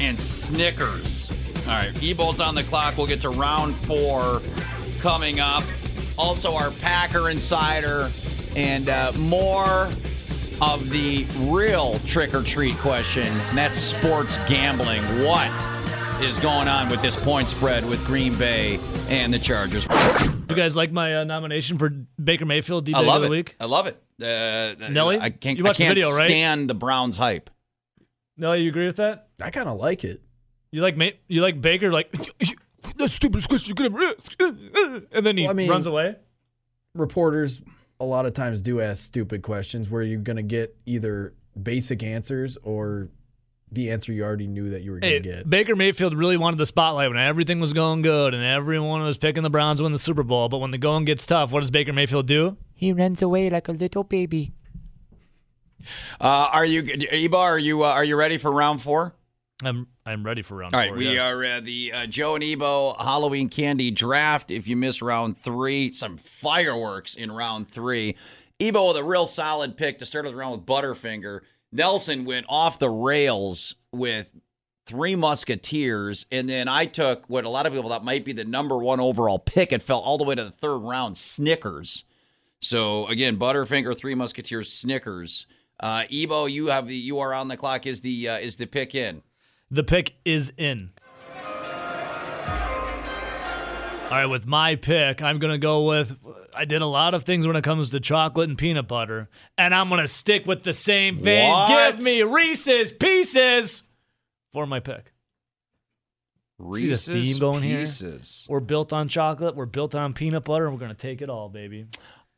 and Snickers. All right, Ebo's on the clock. We'll get to round four coming up. Also, our Packer Insider and uh, more of the real trick or treat question. And that's sports gambling. What is going on with this point spread with Green Bay and the Chargers? You guys like my uh, nomination for Baker Mayfield D I Bag love of the it. Week? I love it. Uh, Nelly? I can't. You watched I the can't video, right? stand the Browns hype. No, you agree with that? I kind of like it. You like May- you like Baker like [laughs] the stupidest question you could ever [laughs] and then he Well, I mean- runs away. Reporters a lot of times do ask stupid questions where you're going to get either basic answers or the answer you already knew that you were going Hey, to get. Baker Mayfield really wanted the spotlight when everything was going good and everyone was picking the Browns to win the Super Bowl. But when the going gets tough, what does Baker Mayfield do? He runs away like a little baby. Uh, are you, Ebo? Are you uh, are you ready for round four? I'm I'm ready for round All right, four. we yes. are uh, the uh, Joe and Ebo Halloween candy draft. If you missed round three, some fireworks in round three. Ebo with a real solid pick to start us around with Butterfinger. Nelson went off the rails with Three Musketeers, and then I took what a lot of people thought might be the number one overall pick. It fell all the way to the third round, Snickers. So again, Butterfinger, Three Musketeers, Snickers. Uh, Ebo, you have the you are on the clock. Is the uh, is the pick in? The pick is in. All right, with my pick, I'm going to go with. I did a lot of things when it comes to chocolate and peanut butter, and I'm going to stick with the same vein. What? Give me Reese's Pieces for my pick. See the Reese's theme going here? Pieces. We're built on chocolate, we're built on peanut butter, and we're going to take it all, baby.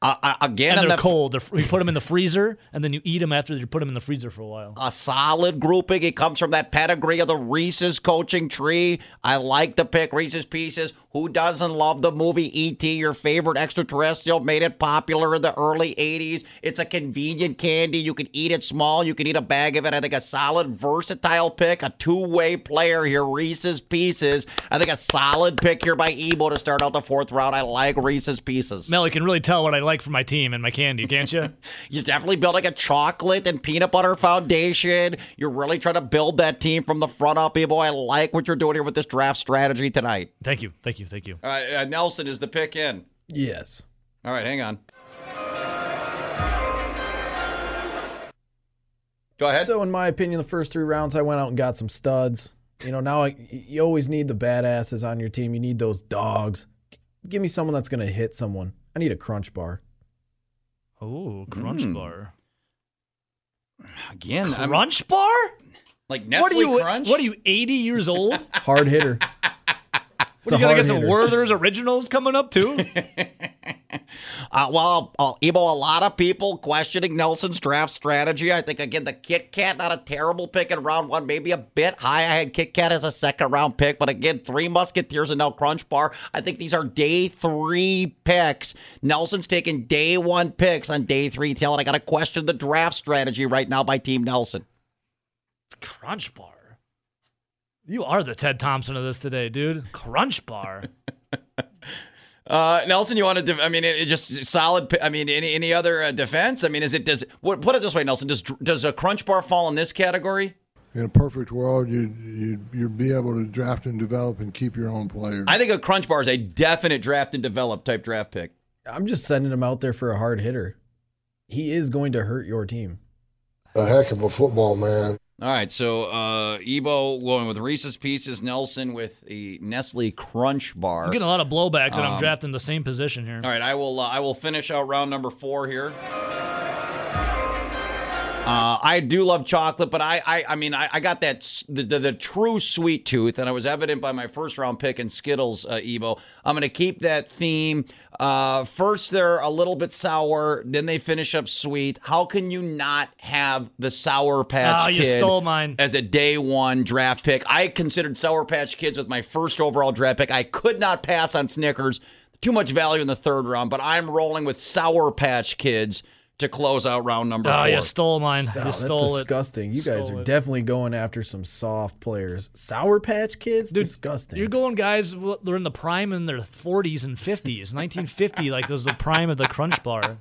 Uh, again, And they're the- cold. They're, we put them in the freezer, and then you eat them after you put them in the freezer for a while. a solid grouping. It comes from that pedigree of the Reese's coaching tree. I like the pick, Reese's Pieces. Who doesn't love the movie E.T., your favorite extraterrestrial? Made it popular in the early 80s. It's a convenient candy. You can eat it small. You can eat a bag of it. I think a solid, versatile pick, a two-way player here, Reese's Pieces. I think a solid pick here by Ebo to start out the fourth round. I like Reese's Pieces. Mel, you can really tell what I like for my team and my candy, can't [laughs] you? You're definitely building a chocolate and peanut butter foundation. You're really trying to build that team from the front up, boy. I like what you're doing here with this draft strategy tonight. thank you, thank you, thank you. All right, uh, Nelson is the pick in. Yes. All right, hang on. Go ahead. So, in my opinion, the first three rounds, I went out and got some studs. You know, now I, you always need the badasses on your team. You need those dogs. Give me someone that's going to hit someone. I need a crunch bar. Oh, Crunch Mm. Bar. Again, I'm Crunch Bar? like What are Nestle you? Crunch. What are you? Eighty years old? [laughs] Hard hitter. It's are you gonna get some hitter. Werther's originals coming up too? [laughs] Uh, well, uh, Ebo, a lot of people questioning Nelson's draft strategy. I think, again, the Kit Kat, not a terrible pick in round one, maybe a bit high. I had Kit Kat as a second round pick, but again, three Musketeers and now Crunch Bar. I think these are day three picks. Nelson's taking day one picks on day three. Telling I got to question the draft strategy right now by Team Nelson. Crunch Bar. You are the Ted Thompson of this today, dude. Crunch Bar. [laughs] Uh, Nelson, you want to? Def- I mean, it, it just solid. I mean, any any other uh, defense? I mean, is it does? What, put it this way, Nelson. Does does a Crunch Bar fall in this category? in a perfect world, you'd, you'd, you'd be able to draft and develop and keep your own players. I think a Crunch Bar is a definite draft and develop type draft pick. I'm just sending him out there for a hard hitter. He is going to hurt your team. a heck of a football man. All right, so uh, Ebo going with Reese's Pieces, Nelson with a Nestle Crunch Bar. I'm getting a lot of blowback that Um, I'm drafting the same position here. All right, I will. Uh, I will finish out round number four here. Uh, I do love chocolate, but I, I, I mean, I, I got that the, the, the true sweet tooth, and I was evident by my first round pick in Skittles, uh, Ebo. I'm going to keep that theme. Uh, first, they're a little bit sour, then they finish up sweet. How can you not have the Sour Patch Oh, you stole mine. as a day one draft pick? I considered Sour Patch Kids with my first overall draft pick. I could not pass on Snickers. Too much value in the third round, but I'm rolling with Sour Patch Kids to close out round number Oh, four. you stole mine. Oh, you that's stole it. disgusting. You guys Stole are it. definitely going after some soft players. Sour Patch Kids, Dude, disgusting. You're going guys. They're in the prime in their 40s and 50s. 1950, like was the prime of the Crunch Bar.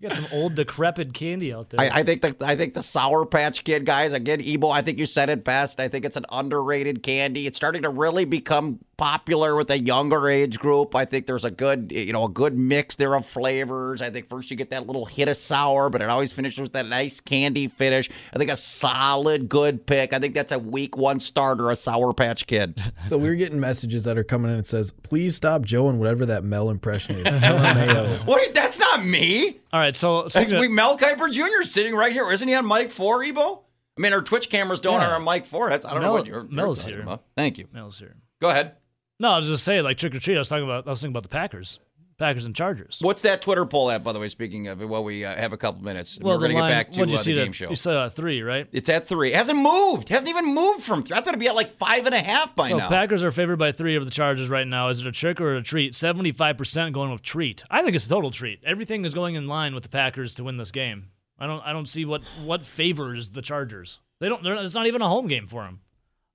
You got some old decrepit candy out there. I, I think the I think the Sour Patch Kid guys again, Ebo. I think you said it best. I think it's an underrated candy. It's starting to really become popular with a younger age group. I think there's a good you know a good mix there of flavors. I think first you get that little hit of sour, but it always finishes with that nice candy finish. I think a solid good pick. I think that's a week one starter, a Sour Patch Kid. [laughs] so we're getting messages that are coming in and says, please stop Joe and whatever that Mel impression is. [laughs] LMAO. Wait, that's not me. All right, so we, Mel Kiper Jr. sitting right here. Isn't he on mic four, Ebo? I mean, our Twitch cameras don't Yeah. are on mic four. That's I don't know what you're, you're Mel's here. about. Thank you. Mel's here. Go ahead. No, I was just saying, like trick or treat. I was talking about. I was thinking about the Packers, Packers and Chargers. What's that Twitter poll at, by the way? Speaking of, while we uh, have a couple minutes, well, we're going to get back to you uh, the game show. You said uh, three, right? It's at three. It hasn't moved. Hasn't even moved from three. I thought it'd be at like five and a half by so now. So Packers are favored by three over the Chargers right now. Is it a trick or a treat? Seventy-five percent going with treat. I think it's a total treat. Everything is going in line with the Packers to win this game. I don't. I don't see what what favors the Chargers. They don't. They're, it's not even a home game for them.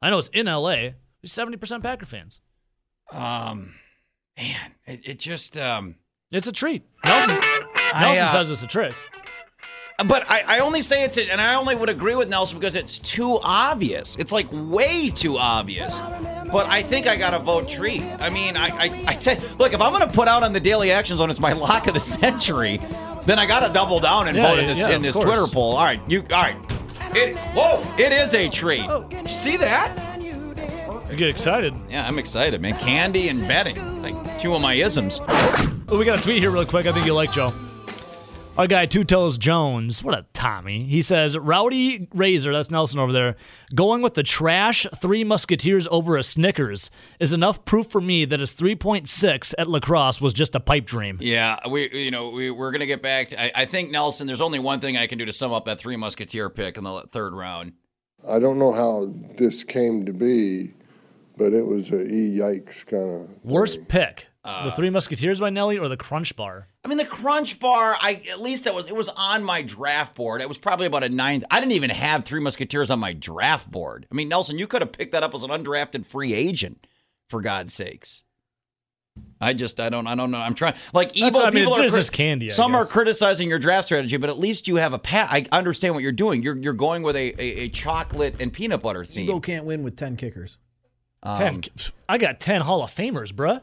I know it's in L.A. There's seventy percent Packer fans. um, man, it, it just um. It's a treat. Nelson, I, Nelson uh, says it's a trick. But I, I only say it's, a, and I only would agree with Nelson because it's too obvious. It's like way too obvious. But I think I got to vote treat. I mean, I, I, I said, look, if I'm going to put out on the daily action zone, it's my [laughs] lock of the century. Then I got to double down and Yeah, vote in this yeah, in this course. Twitter poll. All right, you, all right. It, whoa, it is a treat. Oh. See that? You get excited. Yeah, I'm excited, man. Candy and betting. It's like two of my isms. Oh, we got a tweet here real quick. I think you like Joe. Our guy Two Toes Jones, what a Tommy. He says, Rowdy Razor, that's Nelson over there, going with the trash Three Musketeers over a Snickers is enough proof for me that his 3.6 at La Crosse was just a pipe dream. Yeah, we you know we we're gonna get back to. I, I think Nelson. There's only one thing I can do to sum up that three musketeer pick in the third round. I don't know how this came to be, but it was a e yikes kind of. Worst pick, Uh, the Three Musketeers by Nelly or the Crunch Bar? I mean, the Crunch Bar. I at least that was it was on my draft board. It was probably about a ninth. I didn't even have Three Musketeers on my draft board. I mean, Nelson, you could have picked that up as an undrafted free agent, for God's sakes. I just I don't I don't know. I'm trying like That's- evil I mean, people are just candy, I some are criticizing your draft strategy, but at least you have a pat. I understand what you're doing. You're you're going with a a, a chocolate and peanut butter theme. Ego can't win with 10 kickers. Um, Ten, I got 10 Hall of Famers, bruh.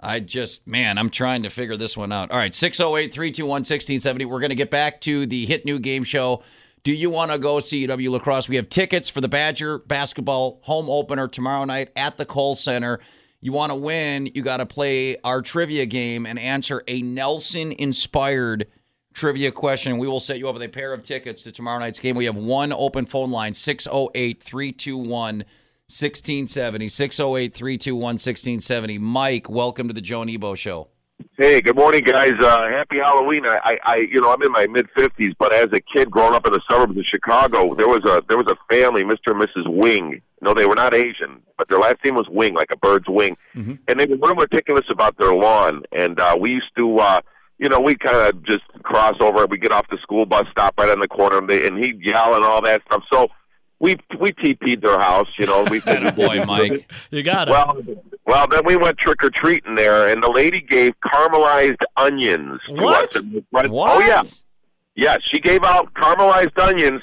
I just, man, I'm trying to figure this one out. All right, 608 321 1670. We're going to get back to the hit new game show. Do you want to go CW lacrosse? We have tickets for the Badger basketball home opener tomorrow night at the Kohl Center. You want to win, you got to play our trivia game and answer a Nelson inspired trivia question. We will set you up with a pair of tickets to tomorrow night's game. We have one open phone line 608 321 1670. 608 321 1670. Mike, welcome to the Joe Nebo Show. Hey, good morning, guys. Uh, happy Halloween. I, I, I, you know, I'm in my mid fifties, but as a kid growing up in the suburbs of Chicago, there was a there was a family, Mr. and Mrs. Wing. No, they were not Asian, but their last name was Wing, like a bird's wing, Mm-hmm. and they were real meticulous about their lawn. And uh, we used to, uh, you know, we kind of just cross over. We get off the school bus, stop right on the corner, and, they, and he'd yell and all that stuff. So we we TP'd their house, you know. We [laughs] boy, [laughs] Mike. You got it. well, well, then we went trick or treating there, and the lady gave caramelized onions to What? us. Right- What? Oh yeah, yeah. She gave out caramelized onions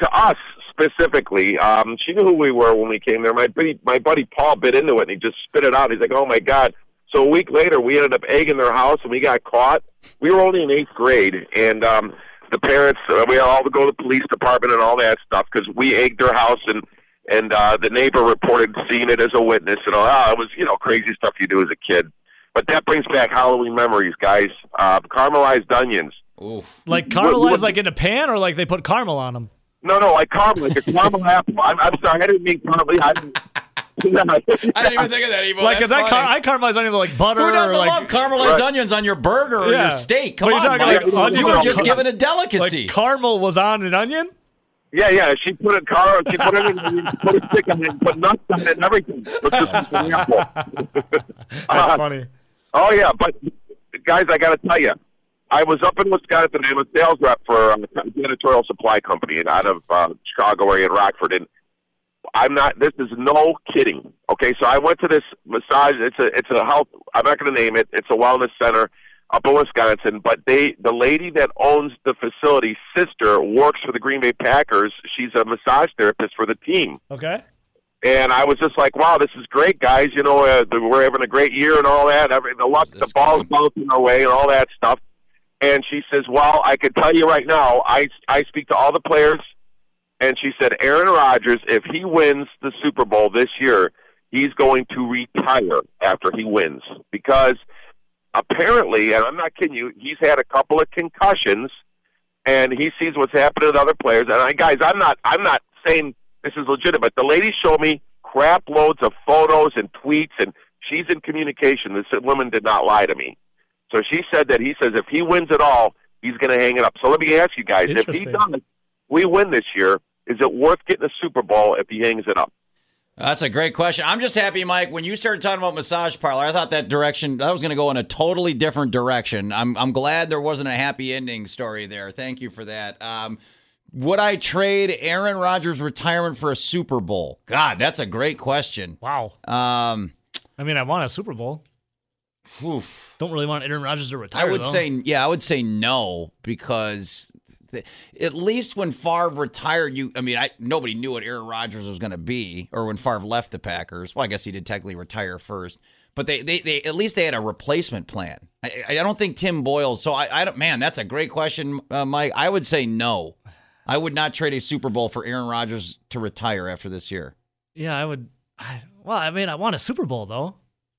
to us specifically. Um, she knew who we were when we came there. My buddy, my buddy Paul bit into it, and he just spit it out. He's like, "Oh my god." So a week later, we ended up egging their house, and we got caught. We were only in eighth grade, and um, the parents, uh, we all had to go to the police department and all that stuff because we egged their house, and and uh, the neighbor reported seeing it as a witness, and all. Oh, it was you know crazy stuff you do as a kid. But that brings back Halloween memories, guys. Uh, caramelized onions. Oof. Like What- caramelized, what- like in a pan, or like they put caramel on them. No, no, like caramel, like a caramel [laughs] apple. I'm, I'm sorry, I didn't mean caramel. I didn't, [laughs] I didn't even think of that, Ebo. like, cause I, funny. car- I caramelize onion with like butter. Who doesn't or, like, love caramelized Right. onions on your burger or Yeah. your steak? Come But you're on, talking Mike. like you were just car- given a Like delicacy. caramel was on an onion. Yeah, yeah. She put a car. She put it in. She put a stick in it. Put nuts on it and everything. It's just. That's [laughs] Uh, funny. Oh yeah, but guys, I got to tell you, I was up in Wisconsin. I'm a sales rep for um, a janitorial supply company out of uh, Chicago area in Rockford, and I'm not. This is no kidding. Okay, so I went to this massage. It's a it's a health. I'm not going to name it. It's a wellness center up in Wisconsin. But they the lady that owns the facility, sister, works for the Green Bay Packers. She's a massage therapist for the team. Okay. And I was just like, "Wow, this is great, guys! You know, uh, we're having a great year and all that. Every, the luck, the this balls bouncing our way, and all that stuff." And she says, "Well, I can tell you right now, I I speak to all the players." And she said, "Aaron Rodgers, if he wins the Super Bowl this year, he's going to retire after he wins because apparently, and I'm not kidding you, he's had a couple of concussions, and he sees what's happening to other players. And I, guys, I'm not, I'm not saying this is legitimate. But the lady showed me crap loads of photos and tweets, and she's in communication. This woman did not lie to me. So she said that he says if he wins it all, he's going to hang it up. So let me ask you guys: if he does, we win this year. Is it worth getting a Super Bowl if he hangs it up? That's a great question. I'm just happy, Mike. When you started talking about massage parlor, I thought that direction that was going to go in a totally different direction. I'm I'm glad there wasn't a happy ending story there. Thank you for that. Um, would I trade Aaron Rodgers' retirement for a Super Bowl? God, that's a great question. Wow. Um, I mean, I want a Super Bowl. Oof. Don't really want Aaron Rodgers to retire. I would though. say, yeah, I would say no because th- at least when Favre retired, you, I mean, I nobody knew what Aaron Rodgers was going to be, or when Favre left the Packers. Well, I guess he did technically retire first, but they, they, they at least they had a replacement plan. I, I don't think Tim Boyle. So I, I don't, man, that's a great question, uh, Mike. I would say no. I would not trade a Super Bowl for Aaron Rodgers to retire after this year. Yeah, I would. I, well, I mean, I want a Super Bowl though.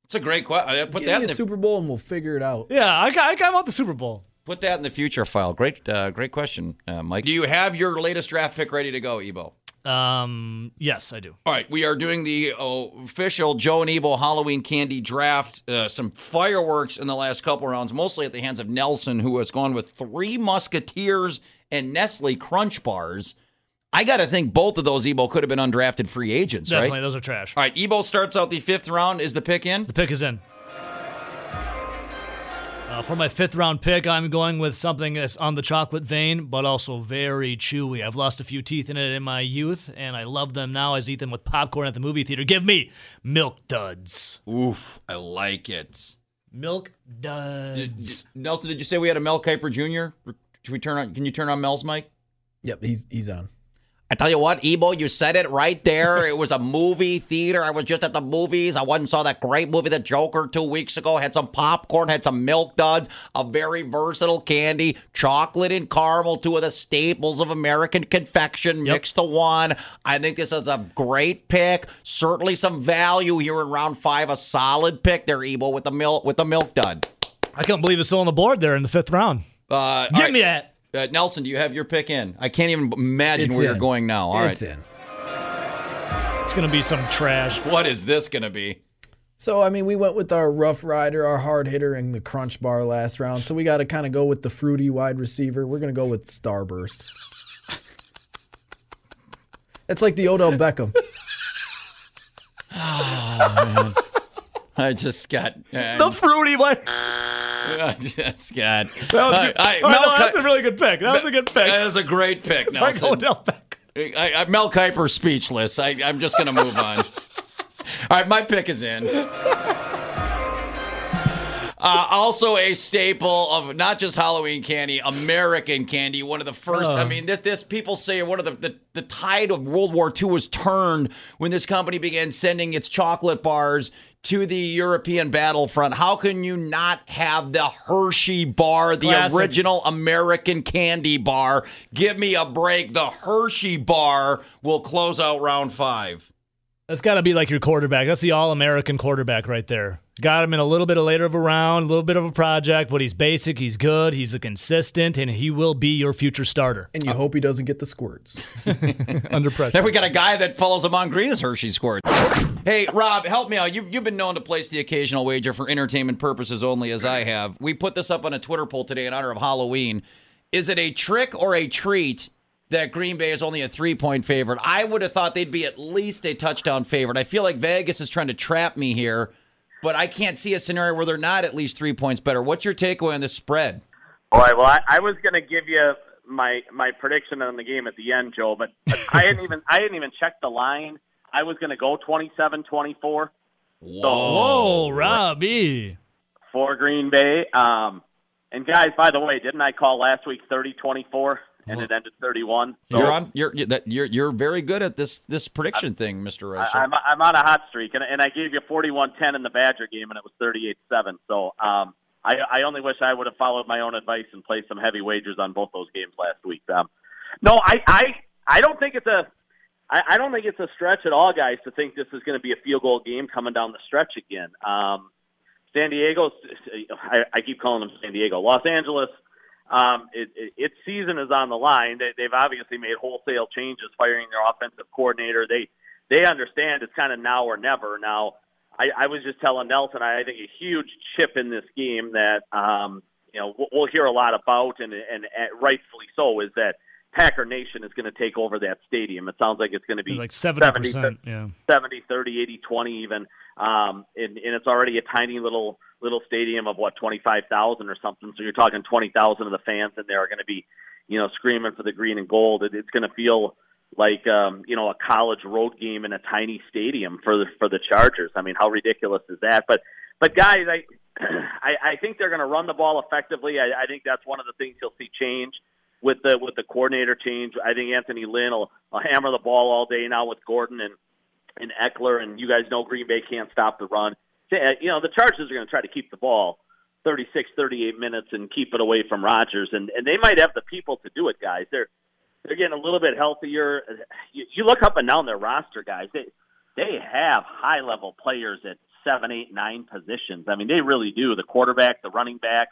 It's a great question. Put Give that me in the, Super Bowl and we'll figure it out. Yeah, I, I, I want the Super Bowl. put that in the future file. Great, uh, great question, uh, Mike. Do you have your latest draft pick ready to go, Ebo? Um, yes, I do. All right, we are doing the uh, official Joe and Ebo Halloween candy draft. Uh, some fireworks in the last couple rounds, mostly at the hands of Nelson, who has gone with three Musketeers and Nestle Crunch bars. I got to think both of those Ebo could have been undrafted free agents, Definitely, right? those are trash. All right, Ebo starts out the fifth round. Is the pick in? The pick is in. Uh, for my fifth round pick, I'm going with something that's on the chocolate vein, but also very chewy. I've lost a few teeth in it in my youth, and I love them now. I eat them with popcorn at the movie theater. Give me Milk Duds. Oof, I like it. Milk Duds. did- Nelson, did you say we had a Mel Kiper Jr.? Should we turn on? Can you turn on Mel's mic? Yep, he's he's on. I tell you what, Ebo, you said it right there. It was a movie theater. I was just at the movies. I went and saw that great movie, The Joker, two weeks ago. Had some popcorn, had some milk duds, a very versatile candy, chocolate and caramel, two of the staples of American confection, mixed to one. I think this is a great pick. Certainly some value here in round five. A solid pick there, Ebo, with the milk with the milk dud. I can't believe it's still on the board there in the fifth round. Uh, Give right. me that. Uh, Nelson, do you have your pick in? I can't even imagine It's where you're going now. All right. it's in. It's going to be some trash. What is this going to be? So I mean, we went with our rough rider, our hard hitter, and the crunch bar last round. So we got to kind of go with the fruity wide receiver. We're gonna go with Starburst. It's like the Odell Beckham. [laughs] I just got. Uh, The fruity one. [laughs] I just got. That was Uh, good. I- Oh, no, that's a really good pick. That was a good pick. That is a great pick, Frank Nelson. Odell. I, I, Mel Kiper's speechless. I, I'm just going to move on. [laughs] All right, my pick is in. Uh, also a staple of not just Halloween candy, American candy. One of the first. I Oh. mean, this this people say one of the, the the tide of World War II was turned when this company began sending its chocolate bars to the European battlefront. How can you not have the Hershey bar, the Classic. original American candy bar? Give me a break. The Hershey bar will close out round five. That's got to be like your quarterback. That's the all-American quarterback right there. Got him in a little bit of later of a round, a little bit of a project, but he's basic, he's good, he's a consistent, and he will be your future starter And you hope he doesn't get the squirts. [laughs] under pressure. Then we got a guy that follows him on green as Hershey squirt. Hey, Rob, help me out. You, you've been known to place the occasional wager for entertainment purposes only, as I have. We put this up on a Twitter poll today in honor of Halloween. Is it a trick or a treat that Green Bay is only a three point favorite? I would have thought they'd be at least a touchdown favorite. I feel like Vegas is trying to trap me here, but I can't see a scenario where they're not at least three points better. What's your takeaway on this spread? All right. Well, I, I was going to give you my my prediction on the game at the end, Joe, but I didn't even I hadn't even checked the line. I was going to go 27-24 Whoa, Robbie. for Green Bay. Um, and guys, by the way, didn't I call last week 30-24 and it ended 31? So You're on. You're you're- you're you're very good at this this prediction thing, Mister Russell. I, I'm I'm on a hot streak, and, and I gave you 41-10 in the Badger game, and it was 38-7. So um, I, I only wish I would have followed my own advice and placed some heavy wagers on both those games last week. Um, no, I, I I don't think it's a I, I don't think it's a stretch at all, guys, to think this is going to be a field goal game coming down the stretch again. Um, San Diego's I, I keep calling them San Diego, Los Angeles. Um, it, it, its season is on the line. They, they've obviously made wholesale changes, firing their offensive coordinator. They they understand it's kind of now or never. Now, I, I was just telling Nelson, I think a huge chip in this game that um, you know we'll, we'll hear a lot about, and, and and rightfully so, is that Packer Nation is going to take over that stadium. It sounds like it's going to be Like 70%. Yeah. 70, 30, 80, 20 even. Um, and, and it's already a tiny little little stadium of what 25,000 or something. So you're talking 20,000 of the fans in there are going to be, you know, screaming for the green and gold. It, it's going to feel like um, you know a college road game in a tiny stadium for the for the Chargers. I mean, how ridiculous is that? But but guys, I [clears throat] I, I think they're going to run the ball effectively. I, I think that's one of the things you'll see change with the with the coordinator change. I think Anthony Lynn will, will hammer the ball all day now with Gordon and and Ekeler, and you guys know Green Bay can't stop the run. Uh, you know the Chargers are going to try to keep the ball 36, 38 minutes and keep it away from Rodgers, and and they might have the people to do it, guys. They're they're getting a little bit healthier. You, you look up and down their roster, guys. They they have high level players at seven, eight, nine positions. I mean, they really do. The quarterback, the running back,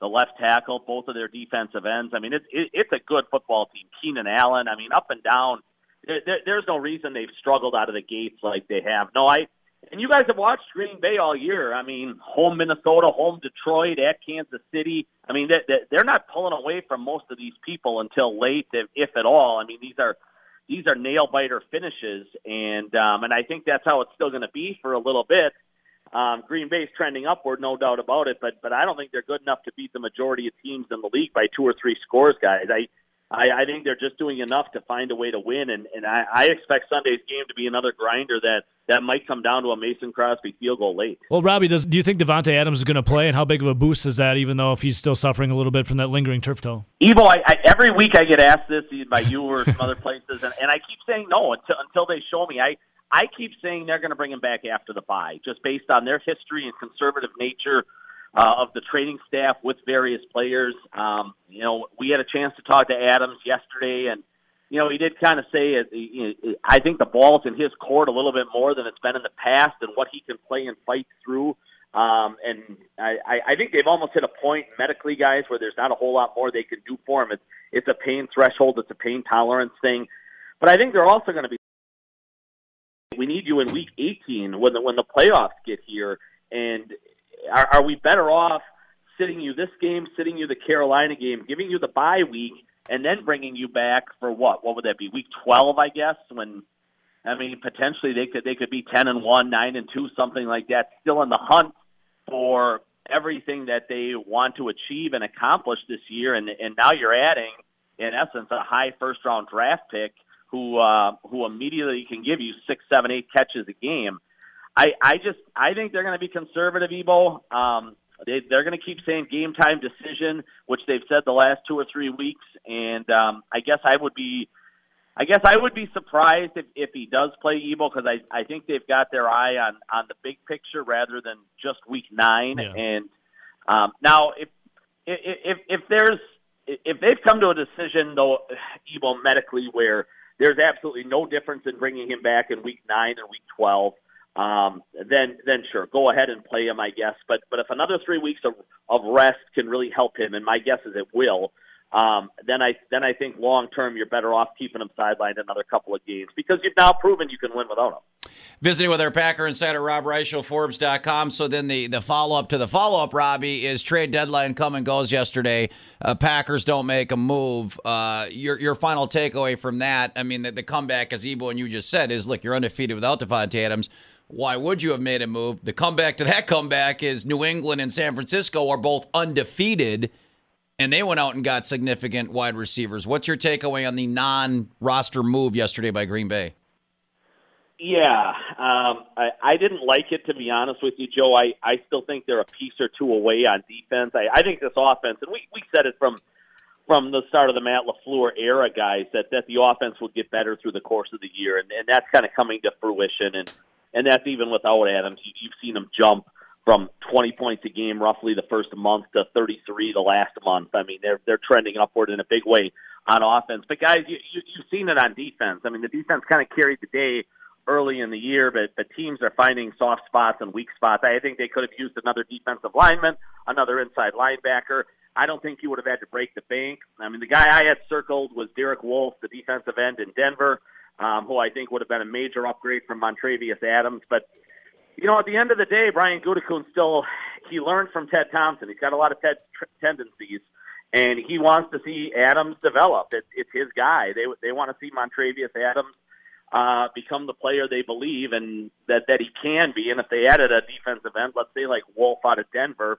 the left tackle, both of their defensive ends. I mean, it's it, it's a good football team. Keenan Allen. I mean, up and down. There, there, there's no reason they've struggled out of the gates like they have. No, I. And you guys have watched Green Bay all year. I mean, home Minnesota, home Detroit, at Kansas City. I mean, they, they- they're not pulling away from most of these people until late, if, if at all. I mean, these are these are nail biter finishes, and um, and I think that's how it's still going to be for a little bit. Um, Green Bay's trending upward, no doubt about it, but but I don't think they're good enough to beat the majority of teams in the league by two or three scores, guys. I I, I think they're just doing enough to find a way to win, and and I, I expect Sunday's game to be another grinder that that might come down to a Mason Crosby field goal late. Well, Robbie, does do you think Davante Adams is going to play, and how big of a boost is that? Even though if he's still suffering a little bit from that lingering turf toe. Ebo, I, I, every week I get asked this by you or some [laughs] other places, and, and I keep saying no until until they show me. I I keep saying they're going to bring him back after the bye, just based on their history and conservative nature uh, of the training staff with various players. Um, you know, we had a chance to talk to Adams yesterday, and you know he did kind of say, it, you know, I think the ball's in his court a little bit more than it's been in the past, and what he can play and fight through. Um, and I, I, think they've almost hit a point medically, guys, where there's not a whole lot more they can do for him. It's it's a pain threshold, it's a pain tolerance thing. But I think they're also going to be. We need you in week 18 when the when the playoffs get here, and are, are we better off sitting you this game, sitting you the Carolina game, giving you the bye week, and then bringing you back for what? What would that be? Week 12, I guess. When I mean, potentially they could they could be 10 and one, nine and two, something like that, still in the hunt for everything that they want to achieve and accomplish this year. And and now you're adding, in essence, a high first round draft pick who uh, who immediately can give you six, seven, eight catches a game. I, I just I think they're going to be conservative, Ebo. Um, they, they're going to keep saying game time decision, which they've said the last two or three weeks. And um, I guess I would be, I guess I would be surprised if, if he does play Ebo because I I think they've got their eye on on the big picture rather than just week nine. Yeah. And um, now if if if if there's if they've come to a decision though, Ebo medically where there's absolutely no difference in bringing him back in week nine or week twelve. Um, then then sure, go ahead and play him, I guess. But but if another three weeks of, of rest can really help him, and my guess is it will, um, then I then I think long term you're better off keeping him sidelined another couple of games because you've now proven you can win without him. Visiting with our Packer insider Rob Reischel, Forbes.com. So then the, the follow up to the follow up, Robbie, is trade deadline come and goes yesterday. Uh, Packers don't make a move. Uh, your your final takeaway from that, I mean, the, the comeback, as Ebo and you just said, is look, you're undefeated without Davante Adams. Why would you have made a move? The comeback to that comeback is New England and San Francisco are both undefeated and they went out and got significant wide receivers. What's your takeaway on the non-roster move yesterday by Green Bay? Yeah, um, I, I didn't like it to be honest with you, Joe. I, I still think they're a piece or two away on defense. I, I think this offense, and we, we said it from from the start of the Matt LaFleur era, guys, that that the offense would get better through the course of the year, and, and that's kind of coming to fruition. And and that's even without Adams. You, you've seen them jump from 20 points a game roughly the first month to 33 the last month. I mean, they're they're trending upward in a big way on offense. But guys, you, you you've seen it on defense. I mean, the defense kind of carried the day early in the year, but but teams are finding soft spots and weak spots. I think they could have used another defensive lineman, another inside linebacker. I don't think you would have had to break the bank. I mean, the guy I had circled was Derek Wolfe, the defensive end in Denver, um, who I think would have been a major upgrade from Montravius Adams. But you know, at the end of the day, Brian Gutekunst still he learned from Ted Thompson. He's got a lot of Ted tr- tendencies, and he wants to see Adams develop. It, it's his guy. They they want to see Montravius Adams uh, become the player they believe and that that he can be. And if they added a defensive end, let's say like Wolfe out of Denver,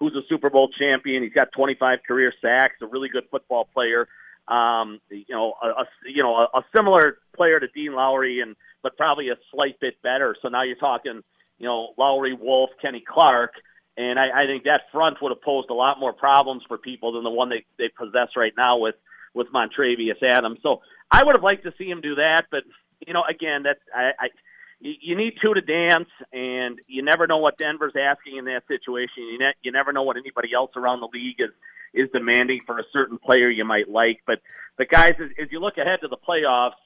who's a Super Bowl champion, he's got 25 career sacks, a really good football player. Um, you know, a, a you know a, a similar player to Dean Lowry, and but probably a slight bit better. So now you're talking, you know, Lowry, Wolfe, Kenny Clark. And I, I think that front would have posed a lot more problems for people than the one they, they possess right now with with Montravius Adams. So I would have liked to see him do that, but you know, again, that's I, I you need two to dance, and you never know what Denver's asking in that situation. You, ne- you never know what anybody else around the league is is demanding for a certain player you might like. But but guys, as, as you look ahead to the playoffs,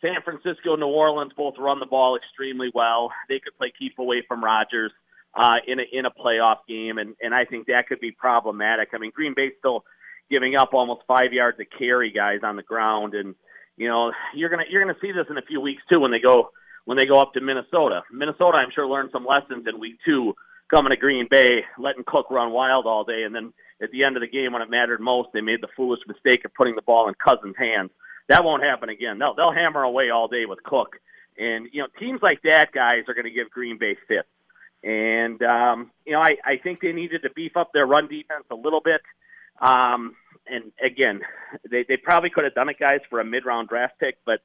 San Francisco, New Orleans both run the ball extremely well. They could play keep away from Rodgers uh, in a in a playoff game, and and I think that could be problematic. I mean, Green Bay's still giving up almost five yards a carry, guys, on the ground, and you know, you're gonna you're gonna see this in a few weeks too when they go when they go up to Minnesota. Minnesota, I'm sure, learned some lessons in week two, coming to Green Bay, letting Cook run wild all day, and then at the end of the game when it mattered most, they made the foolish mistake of putting the ball in Cousins' hands. That won't happen again. They'll they'll hammer away all day with Cook, and you know teams like that, guys, are going to give Green Bay fits. And um, you know, I I think they needed to beef up their run defense a little bit. Um, and again, they they probably could have done it, guys, for a mid round draft pick, but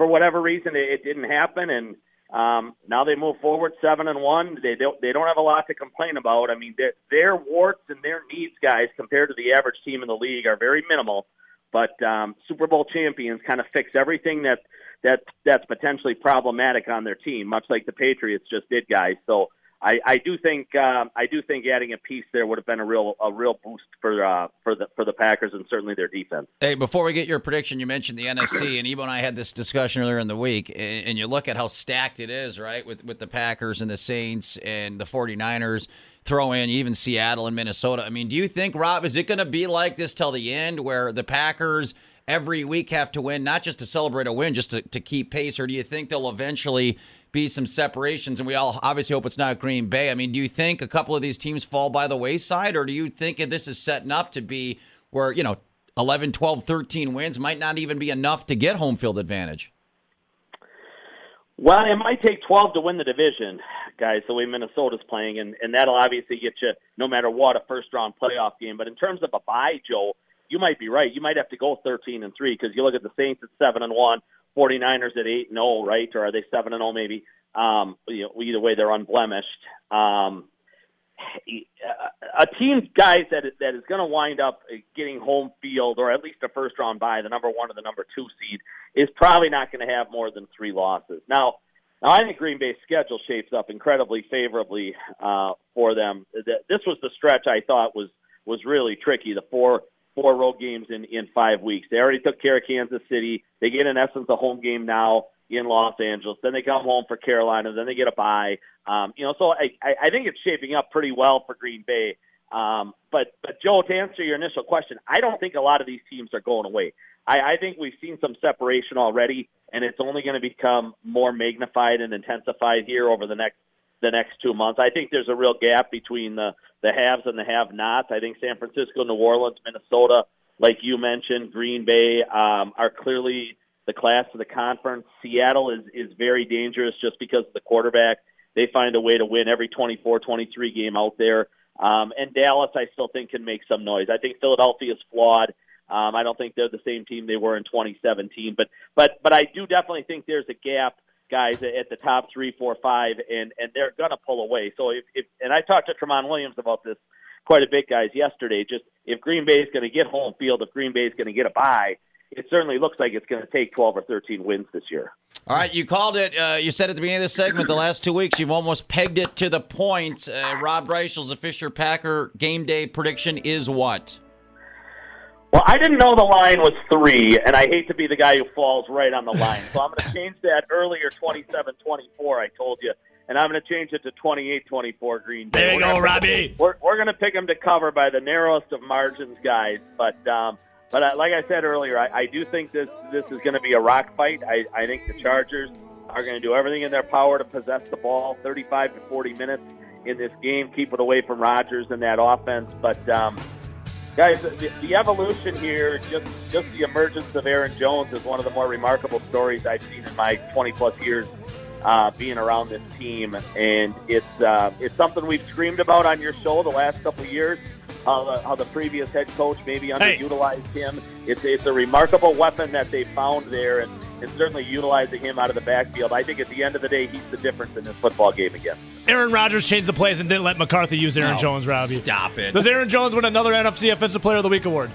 for whatever reason, it, it didn't happen. And um, now they move forward seven and one. They don't they don't have a lot to complain about. I mean, their, their warts and their needs, guys, compared to the average team in the league, are very minimal. But um, Super Bowl champions kind of fix everything that that that's potentially problematic on their team, much like the Patriots just did, guys. So I, I do think um, I do think adding a piece there would have been a real a real boost for uh, for the for the Packers and certainly their defense. Hey, before we get your prediction, you mentioned the NFC, and Ebo and I had this discussion earlier in the week, and you look at how stacked it is, right, with with the Packers and the Saints and the 49ers. Throw in even Seattle and Minnesota. I mean, do you think, Rob, is it going to be like this till the end, where the Packers every week have to win, not just to celebrate a win, just to, to keep pace, or do you think they'll eventually be some separations, and we all obviously hope it's not Green Bay. I mean, do you think a couple of these teams fall by the wayside, or do you think this is setting up to be where, you know, 11, 12, 13 wins might not even be enough to get home field advantage? Well, it might take 12 to win the division, guys, the way Minnesota's playing, and, and that'll obviously get you, no matter what, a first round playoff game. But in terms of a bye, Joe, you might be right. You might have to go 13 and 3 because you look at the Saints at 7 and 1, 49ers at 8 and 0, right? Or are they 7 and 0 maybe? Um, you know, either way, they're unblemished. Um, a team, guys, that is, that is going to wind up getting home field or at least a first round bye, the number one or the number two seed, is probably not going to have more than three losses. Now, now I think Green Bay's schedule shapes up incredibly favorably uh, for them. This was the stretch I thought was was really tricky. The four four road games in in five weeks. They already took care of Kansas City. They get in essence a home game now. in Los Angeles. Then they come home for Carolina. Then they get a bye. Um, you know, so I, I think it's shaping up pretty well for Green Bay. Um, but but Joe, to answer your initial question, I don't think a lot of these teams are going away. I, I think we've seen some separation already, and it's only going to become more magnified and intensified here over the next the next two months. I think there's a real gap between the the haves and the have-nots. I think San Francisco, New Orleans, Minnesota, like you mentioned, Green Bay um, are clearly the class of the conference. Seattle is is very dangerous just because of the quarterback. They find a way to win every 24-23 game out there. Um, and Dallas, I still think can make some noise. I think Philadelphia is flawed. Um, I don't think they're the same team they were in 2017, but but but I do definitely think there's a gap, guys, at the top three, four, five, and and they're gonna pull away. So if, if and I talked to Tramon Williams about this quite a bit, guys, yesterday. Just if Green Bay is going to get home field, if Green Bay is going to get a bye, it certainly looks like it's going to take 12 or 13 wins this year. All right, you called it. Uh, you said at the beginning of the segment, the last two weeks, you've almost pegged it to the point. Uh, Rob Reischel's, the Fisher Packer game day prediction is what? Well, I didn't know the line was three, and I hate to be the guy who falls right on the line. So I'm going [laughs] to change that earlier 27 24, I told you. And I'm going to change it to 28 24 Green Bay. There you We're go, gonna Robbie. We're, we're going to pick them to cover by the narrowest of margins, guys. But um, but uh, like I said earlier, I, I do think this this is going to be a rock fight. I, I think the Chargers are going to do everything in their power to possess the ball 35 to 40 minutes in this game, keep it away from Rodgers and that offense. But um, guys, the, the evolution here, just just the emergence of Aaron Jones is one of the more remarkable stories I've seen in my 20 plus years uh, being around this team, and it's uh, it's something we've screamed about on your show the last couple of years. How the, how the previous head coach maybe Hey. underutilized him. It's it's a remarkable weapon that they found there, and, and certainly utilizing him out of the backfield. I think at the end of the day, he's the difference in this football game again. Aaron Rodgers changed the plays and didn't let McCarthy use Aaron No, Jones, Robbie. Stop it. Does Aaron Jones win another NFC Offensive Player of the Week award?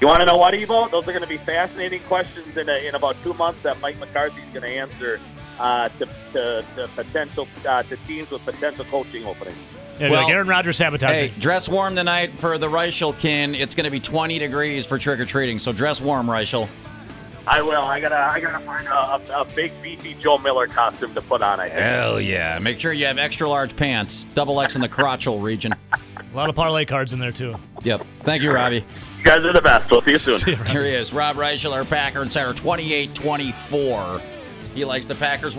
You want to know what, Ebo? Those are going to be fascinating questions in, a, in about two months that Mike McCarthy's going to answer uh, to, to, to potential uh, to teams with potential coaching openings. Yeah, Well, like Aaron Rodgers sabotaged Hey, me. dress warm tonight for the Reischel kin. It's going to be 20 degrees for trick or treating, so dress warm, Reischel. I will. I gotta. I gotta find a, a, a big beefy Joe Miller costume to put on. I think. Hell yeah. Make sure you have extra large pants, double X in the crotchal [laughs] region. A lot of parlay cards in there, too. Yep. Thank you, Robbie. You guys are the best. We'll see you soon. See you, Here he is, Rob Reischel, our Packer Insider, 28 24. He likes the Packers.